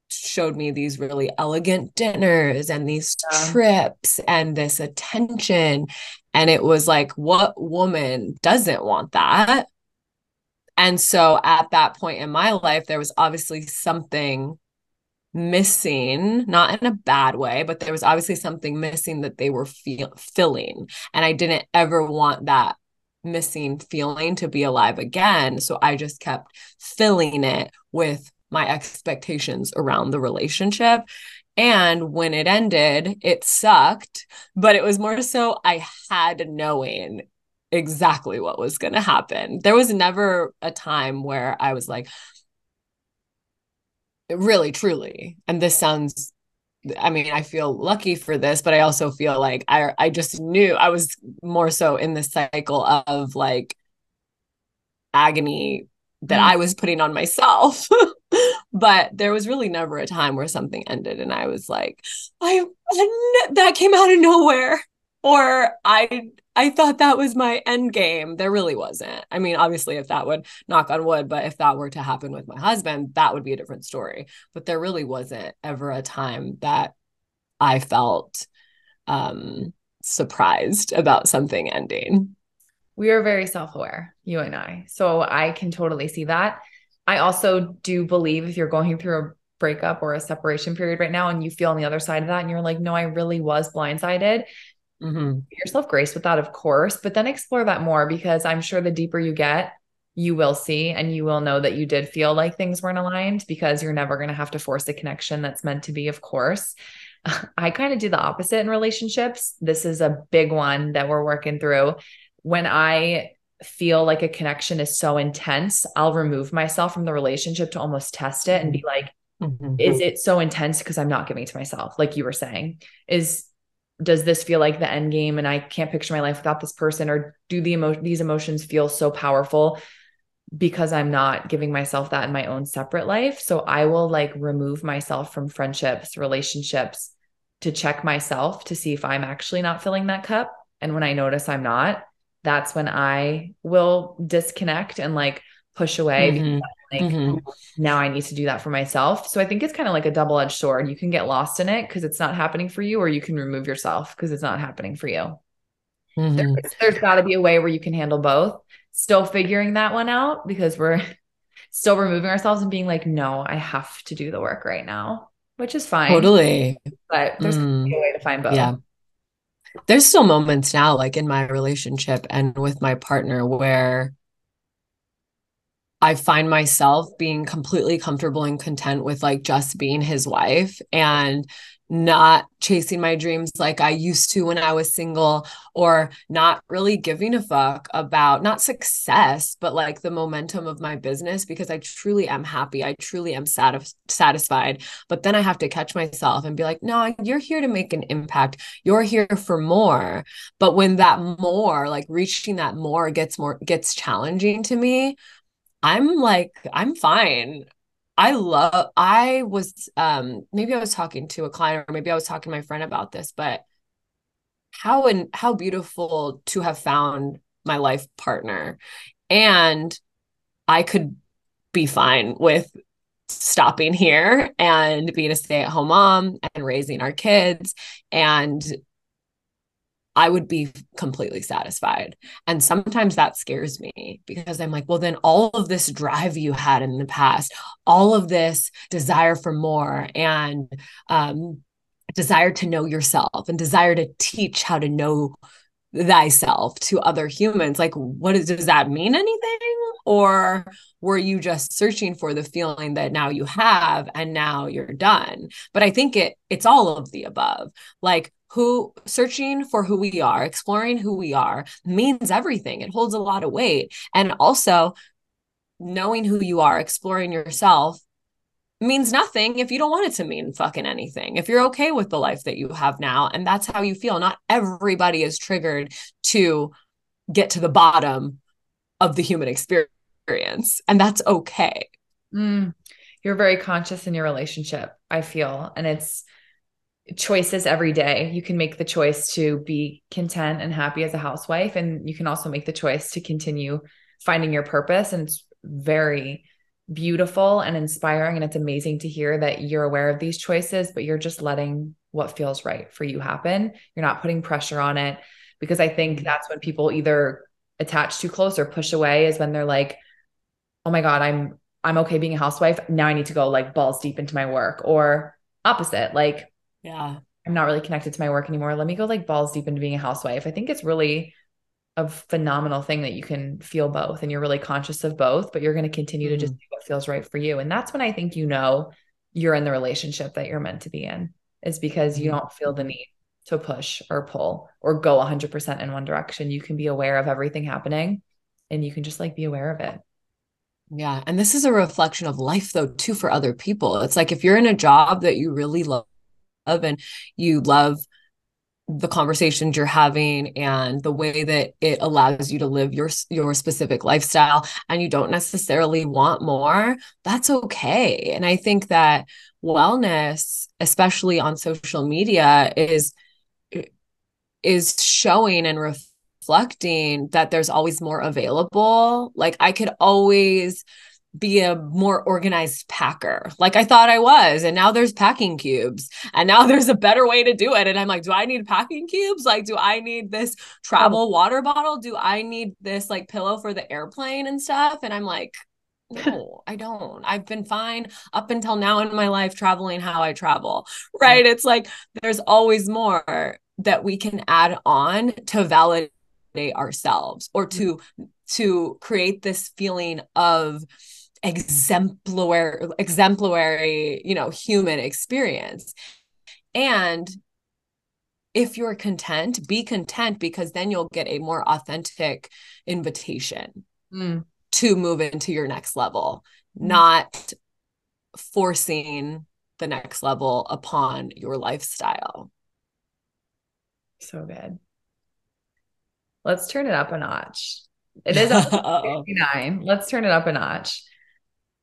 showed me these really elegant dinners and these yeah. trips and this attention. And it was like what woman doesn't want that? And so at that point in my life there was obviously something missing not in a bad way but there was obviously something missing that they were feel- filling. And i didn't ever want that missing feeling to be alive again. So I just kept filling it with my expectations around the relationship. And when it ended, it sucked, but it was more so I had knowing exactly what was going to happen. There was never a time where I was like, really, truly, and this sounds I mean, I feel lucky for this, but I also feel like I I just knew I was more so in the cycle of like agony that mm. I was putting on myself. but there was really never a time where something ended and I was like, I that came out of nowhere or I I thought that was my end game. There really wasn't. I mean, obviously, if that would knock on wood, but if that were to happen with my husband, that would be a different story. But there really wasn't ever a time that I felt um, surprised about something ending. We are very self aware, you and I. So I can totally see that. I also do believe if you're going through a breakup or a separation period right now and you feel on the other side of that and you're like, no, I really was blindsided. Mm-hmm. Yourself grace with that, of course, but then explore that more because I'm sure the deeper you get, you will see and you will know that you did feel like things weren't aligned because you're never going to have to force a connection that's meant to be, of course. I kind of do the opposite in relationships. This is a big one that we're working through. When I feel like a connection is so intense, I'll remove myself from the relationship to almost test it and be like, mm-hmm. is it so intense because I'm not giving to myself? Like you were saying, is does this feel like the end game and I can't picture my life without this person? Or do the emo- these emotions feel so powerful because I'm not giving myself that in my own separate life? So I will like remove myself from friendships, relationships to check myself to see if I'm actually not filling that cup. And when I notice I'm not, that's when I will disconnect and like push away mm-hmm. Like mm-hmm. now I need to do that for myself. So I think it's kind of like a double-edged sword. You can get lost in it because it's not happening for you, or you can remove yourself because it's not happening for you. Mm-hmm. There, there's got to be a way where you can handle both. Still figuring that one out because we're still removing ourselves and being like, no, I have to do the work right now, which is fine. Totally. But there's mm. a way to find both. Yeah there's still moments now like in my relationship and with my partner where I find myself being completely comfortable and content with like just being his wife and not chasing my dreams like I used to when I was single, or not really giving a fuck about not success, but like the momentum of my business because I truly am happy. I truly am satis- satisfied. But then I have to catch myself and be like, no, you're here to make an impact. You're here for more. But when that more, like reaching that more gets more, gets challenging to me, I'm like, I'm fine. I love I was um maybe I was talking to a client or maybe I was talking to my friend about this, but how and how beautiful to have found my life partner. And I could be fine with stopping here and being a stay-at-home mom and raising our kids and I would be completely satisfied. And sometimes that scares me because I'm like, well, then all of this drive you had in the past, all of this desire for more and um, desire to know yourself and desire to teach how to know thyself to other humans like what is, does that mean anything? Or were you just searching for the feeling that now you have and now you're done? But i think it it's all of the above. Like who searching for who we are, exploring who we are means everything. It holds a lot of weight. And also, knowing who you are, exploring yourself means nothing if you don't want it to mean fucking anything. If you're okay with the life that you have now and that's how you feel, not everybody is triggered to get to the bottom of the human experience. And that's okay. Mm, you're very conscious in your relationship, I feel. And it's, choices every day. You can make the choice to be content and happy as a housewife, and you can also make the choice to continue finding your purpose. And it's very beautiful and inspiring. And it's amazing to hear that you're aware of these choices, but you're just letting what feels right for you happen. You're not putting pressure on it because I think mm-hmm. that's when people either attach too close or push away is when they're like, oh my God, I'm I'm okay being a housewife. Now I need to go like balls deep into my work or opposite. Like yeah. I'm not really connected to my work anymore. Let me go like balls deep into being a housewife. I think it's really a phenomenal thing that you can feel both and you're really conscious of both, but you're going to continue mm-hmm. to just mm-hmm. do what feels right for you. And that's when I think you know you're in the relationship that you're meant to be in, is because you mm-hmm. don't feel the need to push or pull or go 100% in one direction. You can be aware of everything happening and you can just like be aware of it. Yeah. And this is a reflection of life, though, too, for other people. It's like if you're in a job that you really love and you love the conversations you're having and the way that it allows you to live your your specific lifestyle and you don't necessarily want more that's okay. And i think that wellness especially on social media is is showing and reflecting that there's always more available. Like i could always be a more organized packer like I thought I was. And now there's packing cubes. And now there's a better way to do it. And I'm like, do I need packing cubes? Like, do I need this travel um, water bottle? Do I need this like pillow for the airplane and stuff? And I'm like, no, I don't. I've been fine up until now in my life traveling how I travel. Right? It's like there's always more that we can add on to validate ourselves or mm-hmm. to to create this feeling of exemplary exemplary you know human experience. And if you're content be content because then you'll get a more authentic invitation mm. to move into your next level mm. not forcing the next level upon your lifestyle. So good. Let's turn it up a notch. It is 59 let's turn it up a notch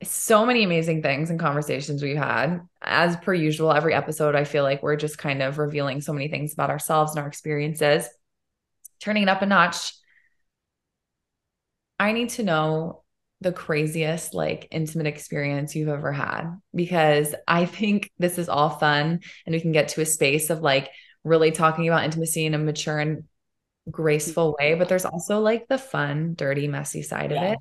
so many amazing things and conversations we've had. As per usual, every episode, I feel like we're just kind of revealing so many things about ourselves and our experiences, turning it up a notch. I need to know the craziest, like, intimate experience you've ever had because I think this is all fun and we can get to a space of like really talking about intimacy in a mature and graceful way. But there's also like the fun, dirty, messy side yeah. of it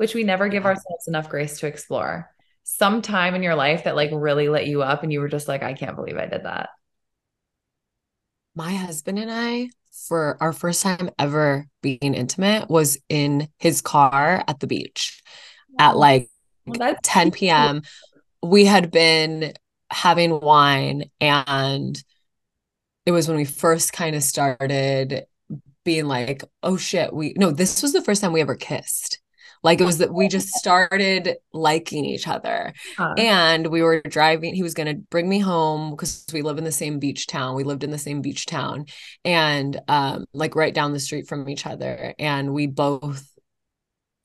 which we never give ourselves enough grace to explore. Some time in your life that like really lit you up and you were just like, I can't believe I did that. My husband and I, for our first time ever being intimate, was in his car at the beach at like well, 10 p.m. We had been having wine and it was when we first kind of started being like, oh shit, we no, this was the first time we ever kissed. Like it was that we just started liking each other. Huh. And we were driving, he was going to bring me home because we live in the same beach town. We lived in the same beach town and um, like right down the street from each other. And we both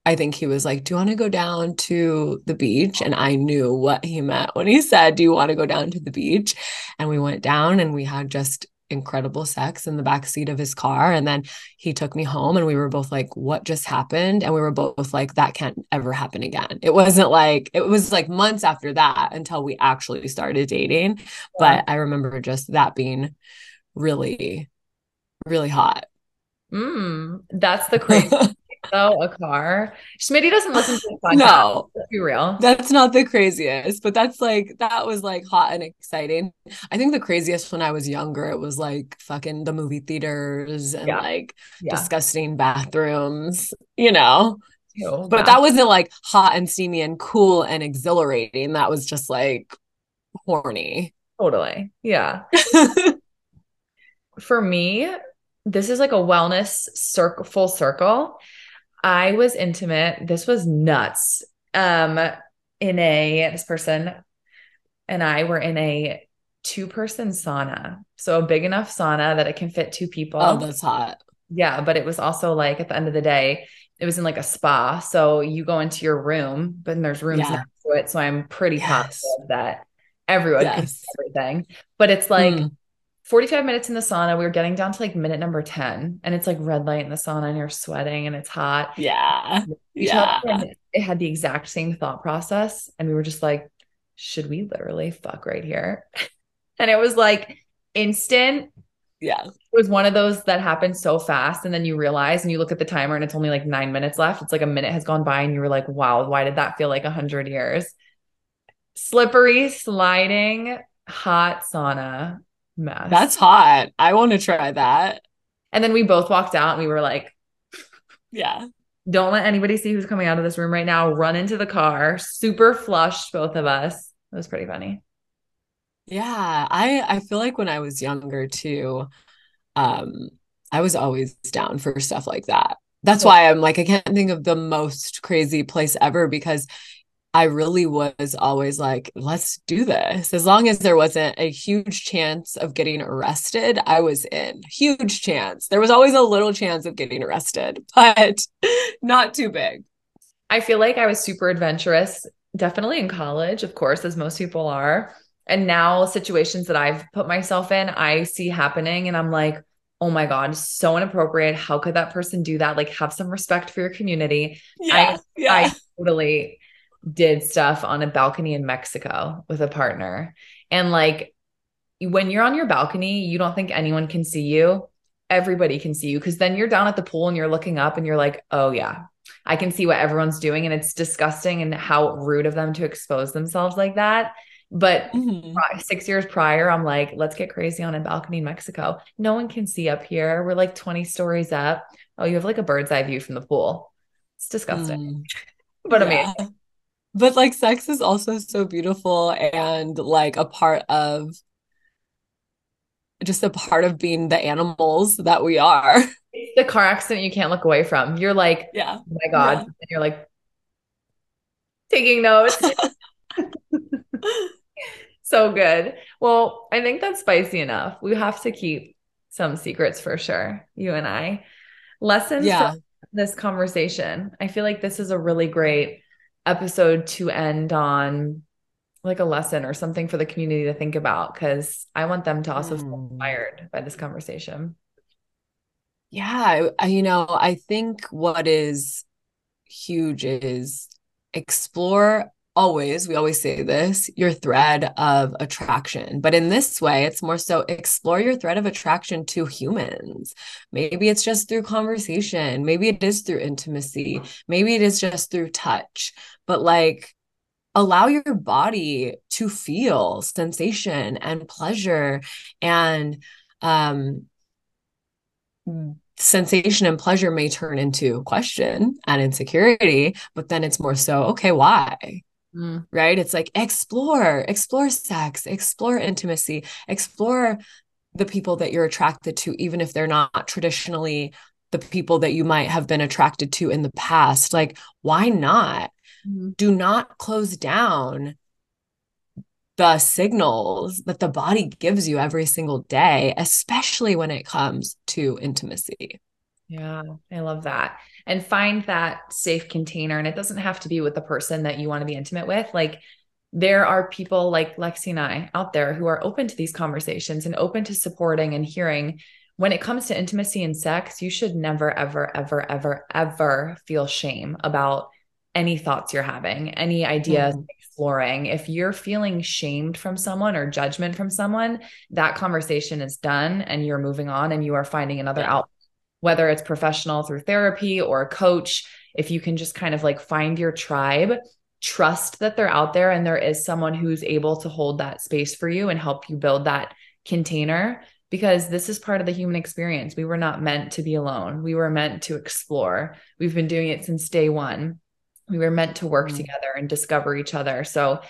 I think he was like, Do you want to go down to the beach? And I knew what he meant when he said, Do you want to go down to the beach? And we went down and we had just incredible sex in the back seat of his car. And then he took me home and we were both like what just happened? And we were both like that can't ever happen again. It wasn't like it was like months after that until we actually started dating. But i remember just that being really really hot. Mm, that's the crazy though a car. Smitty doesn't listen to the podcast. No, let's be real. That's not the craziest, but that's like that was like hot and exciting. I think the craziest when I was younger, it was like fucking the movie theaters and yeah. like yeah. disgusting bathrooms, you know. Ew, but that wasn't like hot and steamy and cool and exhilarating. That was just like horny. Totally. Yeah. For me, this is like a wellness circle full circle I was intimate. This was nuts. Um, in a this person and I were in a two person sauna. So a big enough sauna that it can fit two people. Oh, that's hot. Yeah, but it was also like at the end of the day, it was in like a spa. So you go into your room, but there's rooms yeah. next to it. So I'm pretty yes. positive that everyone yes. can see everything. But it's like mm. 45 minutes in the sauna. We were getting down to like minute number 10, and it's like red light in the sauna, and you're sweating and it's hot. Yeah. Yeah. It had the exact same thought process. And we were just like, should we literally fuck right here? and it was like instant. Yeah. It was one of those that happened so fast. And then you realize and you look at the timer and it's only like nine minutes left. It's like a minute has gone by and you were like, wow, why did that feel like a hundred years? Slippery, sliding, hot sauna mess. That's hot. I want to try that. And then we both walked out and we were like, yeah. Don't let anybody see who's coming out of this room right now. Run into the car, super flushed, both of us. It was pretty funny. Yeah. I I feel like when I was younger too, um, I was always down for stuff like that. That's why I'm like, I can't think of the most crazy place ever because I really was always like, let's do this. As long as there wasn't a huge chance of getting arrested, I was in. Huge chance. There was always a little chance of getting arrested, but not too big. I feel like I was super adventurous, definitely in college, of course, as most people are. And now, situations that I've put myself in, I see happening, and I'm like, oh my God, so inappropriate. How could that person do that? Like, have some respect for your community. Yeah, I, yeah. I totally did stuff on a balcony in Mexico with a partner. And like when you're on your balcony, you don't think anyone can see you. Everybody can see you because then you're down at the pool and you're looking up and you're like, oh yeah, I can see what everyone's doing and it's disgusting and how rude of them to expose themselves like that. But mm-hmm. six years prior, I'm like, let's get crazy on a balcony in Mexico. No one can see up here. We're like 20 stories up. Oh, you have like a bird's eye view from the pool. It's disgusting, mm. but yeah. amazing. But like sex is also so beautiful and like a part of just a part of being the animals that we are. It's the car accident you can't look away from. You're like, yeah, oh my God. Yeah. And you're like taking notes. so good. Well, I think that's spicy enough. We have to keep some secrets for sure, you and I. Lessons yeah. from this conversation. I feel like this is a really great episode to end on like a lesson or something for the community to think about because I want them to also mm. feel hmm. inspired by this conversation. Yeah, I, you know, I think what is huge is explore always, we always say this, your thread of attraction. But in this way, it's more so explore your thread of attraction to humans. Maybe it's just through conversation. Maybe it is through intimacy. Maybe it is just through touch. But like, allow your body to feel sensation and pleasure and um sensation and pleasure may turn into question and insecurity but then it's more so okay why mm. right? It's like explore, explore sex, explore intimacy, explore the people that you're attracted to, even if they're not traditionally the people that you might have been attracted to in the past. Like, why not? Mm-hmm. Do not close down the signals that the body gives you every single day, especially when it comes to intimacy. Yeah, I love that and find that safe container. And it doesn't have to be with the person that you want to be intimate with. Like there are people like Lexi and I out there who are open to these conversations and open to supporting and hearing. When it comes to intimacy and sex, you should never, ever, ever, ever, ever feel shame about any thoughts you're having, any ideas mm. exploring. If you're feeling shamed from someone or judgment from someone, that conversation is done and you're moving on and you are finding another yeah. outlet whether it's professional through therapy or a coach, if you can just kind of like find your tribe, trust that they're out there and there is someone who's able to hold that space for you and help you build that container because this is part of the human experience. We were not meant to be alone. We were meant to explore. We've been doing it since day one. We were meant to work mm-hmm. together and discover each other. So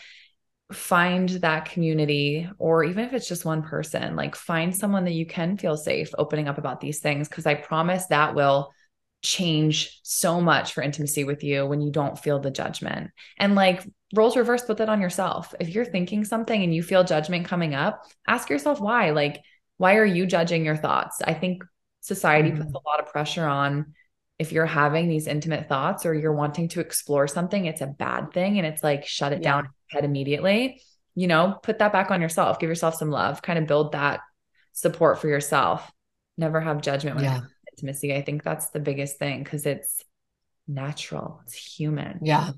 find that community or even if it's just one person like find someone that you can feel safe opening up about these things because i promise that will change so much for intimacy with you when you don't feel the judgment. And like roles reverse put that on yourself. If you're thinking something and you feel judgment coming up ask yourself why. Like why are you judging your thoughts? I think society mm-hmm. puts a lot of pressure on if you're having these intimate thoughts or you're wanting to explore something, it's a bad thing. And it's like, shut it yeah. down head immediately. You know, put that back on yourself, give yourself some love, kind of build that support for yourself. Never have judgment when yeah. intimacy. I think that's the biggest thing because it's natural, it's human. Yeah.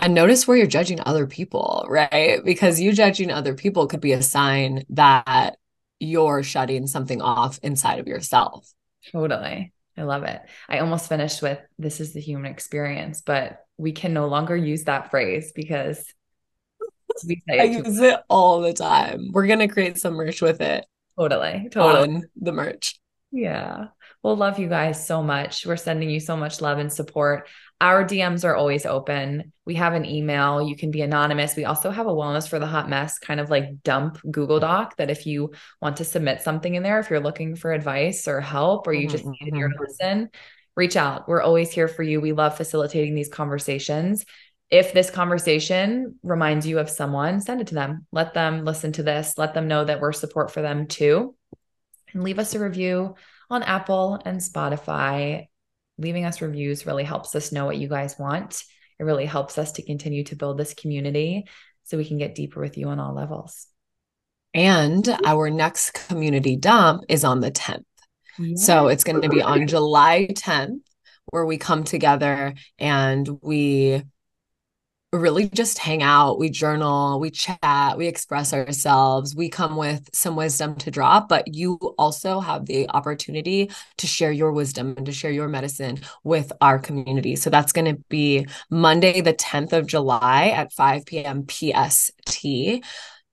And notice where you're judging other people, right? Because you judging other people could be a sign that you're shutting something off inside of yourself. Totally. I love it. I almost finished with this is the human experience, but we can no longer use that phrase because we say I use it all the time. We're gonna create some merch with it. Totally. Totally. the merch. Yeah. Well, love you guys so much. We're sending you so much love and support. Our DMs are always open. We have an email. You can be anonymous. We also have a wellness for the hot mess kind of like dump Google Doc that if you want to submit something in there, if you're looking for advice or help, or you just mm-hmm. need an ear to listen, reach out. We're always here for you. We love facilitating these conversations. If this conversation reminds you of someone, send it to them. Let them listen to this. Let them know that we're support for them too. And leave us a review on Apple and Spotify leaving us reviews really helps us know what you guys want. It really helps us to continue to build this community so we can get deeper with you on all levels. And our next community dump is on the 10th. So it's going to be on July 10th, where we come together and we really just hang out. We journal, we chat, we express ourselves, we come with some wisdom to drop, but you also have the opportunity to share your wisdom and to share your medicine with our community. So that's going to be Monday, the 10th of July at 5 p.m. PST.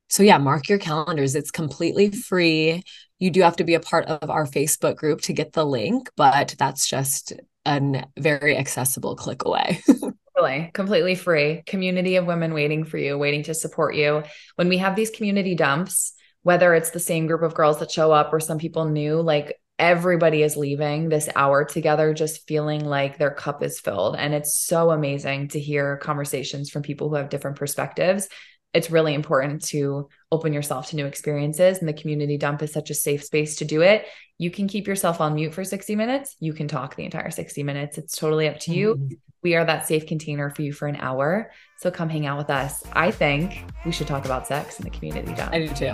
So, yeah, mark your calendars. It's completely free. You do have to be a part of our Facebook group to get the link, but that's just a very accessible click away. Totally, completely free. Community of women waiting for you, waiting to support you. When we have these community dumps, whether it's the same group of girls that show up or some people new, like everybody is leaving this hour together just feeling like their cup is filled. And it's so amazing to hear conversations from people who have different perspectives. It's really important to open yourself to new experiences. And the community dump is such a safe space to do it. You can keep yourself on mute for 60 minutes. You can talk the entire 60 minutes. It's totally up to you. Mm-hmm we are that safe container for you for an hour. So come hang out with us. I think we should talk about sex in the community dump. I do too.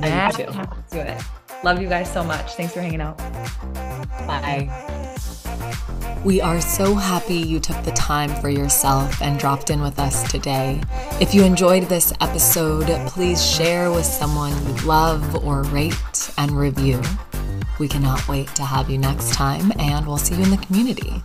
I yeah, do too. do it. Love you guys so much. Thanks for hanging out. Bye. We are so happy you took the time for yourself and dropped in with us today. If you enjoyed this episode, please share with someone you love or rate and review. We cannot wait to have you next time, and we'll see you in the community.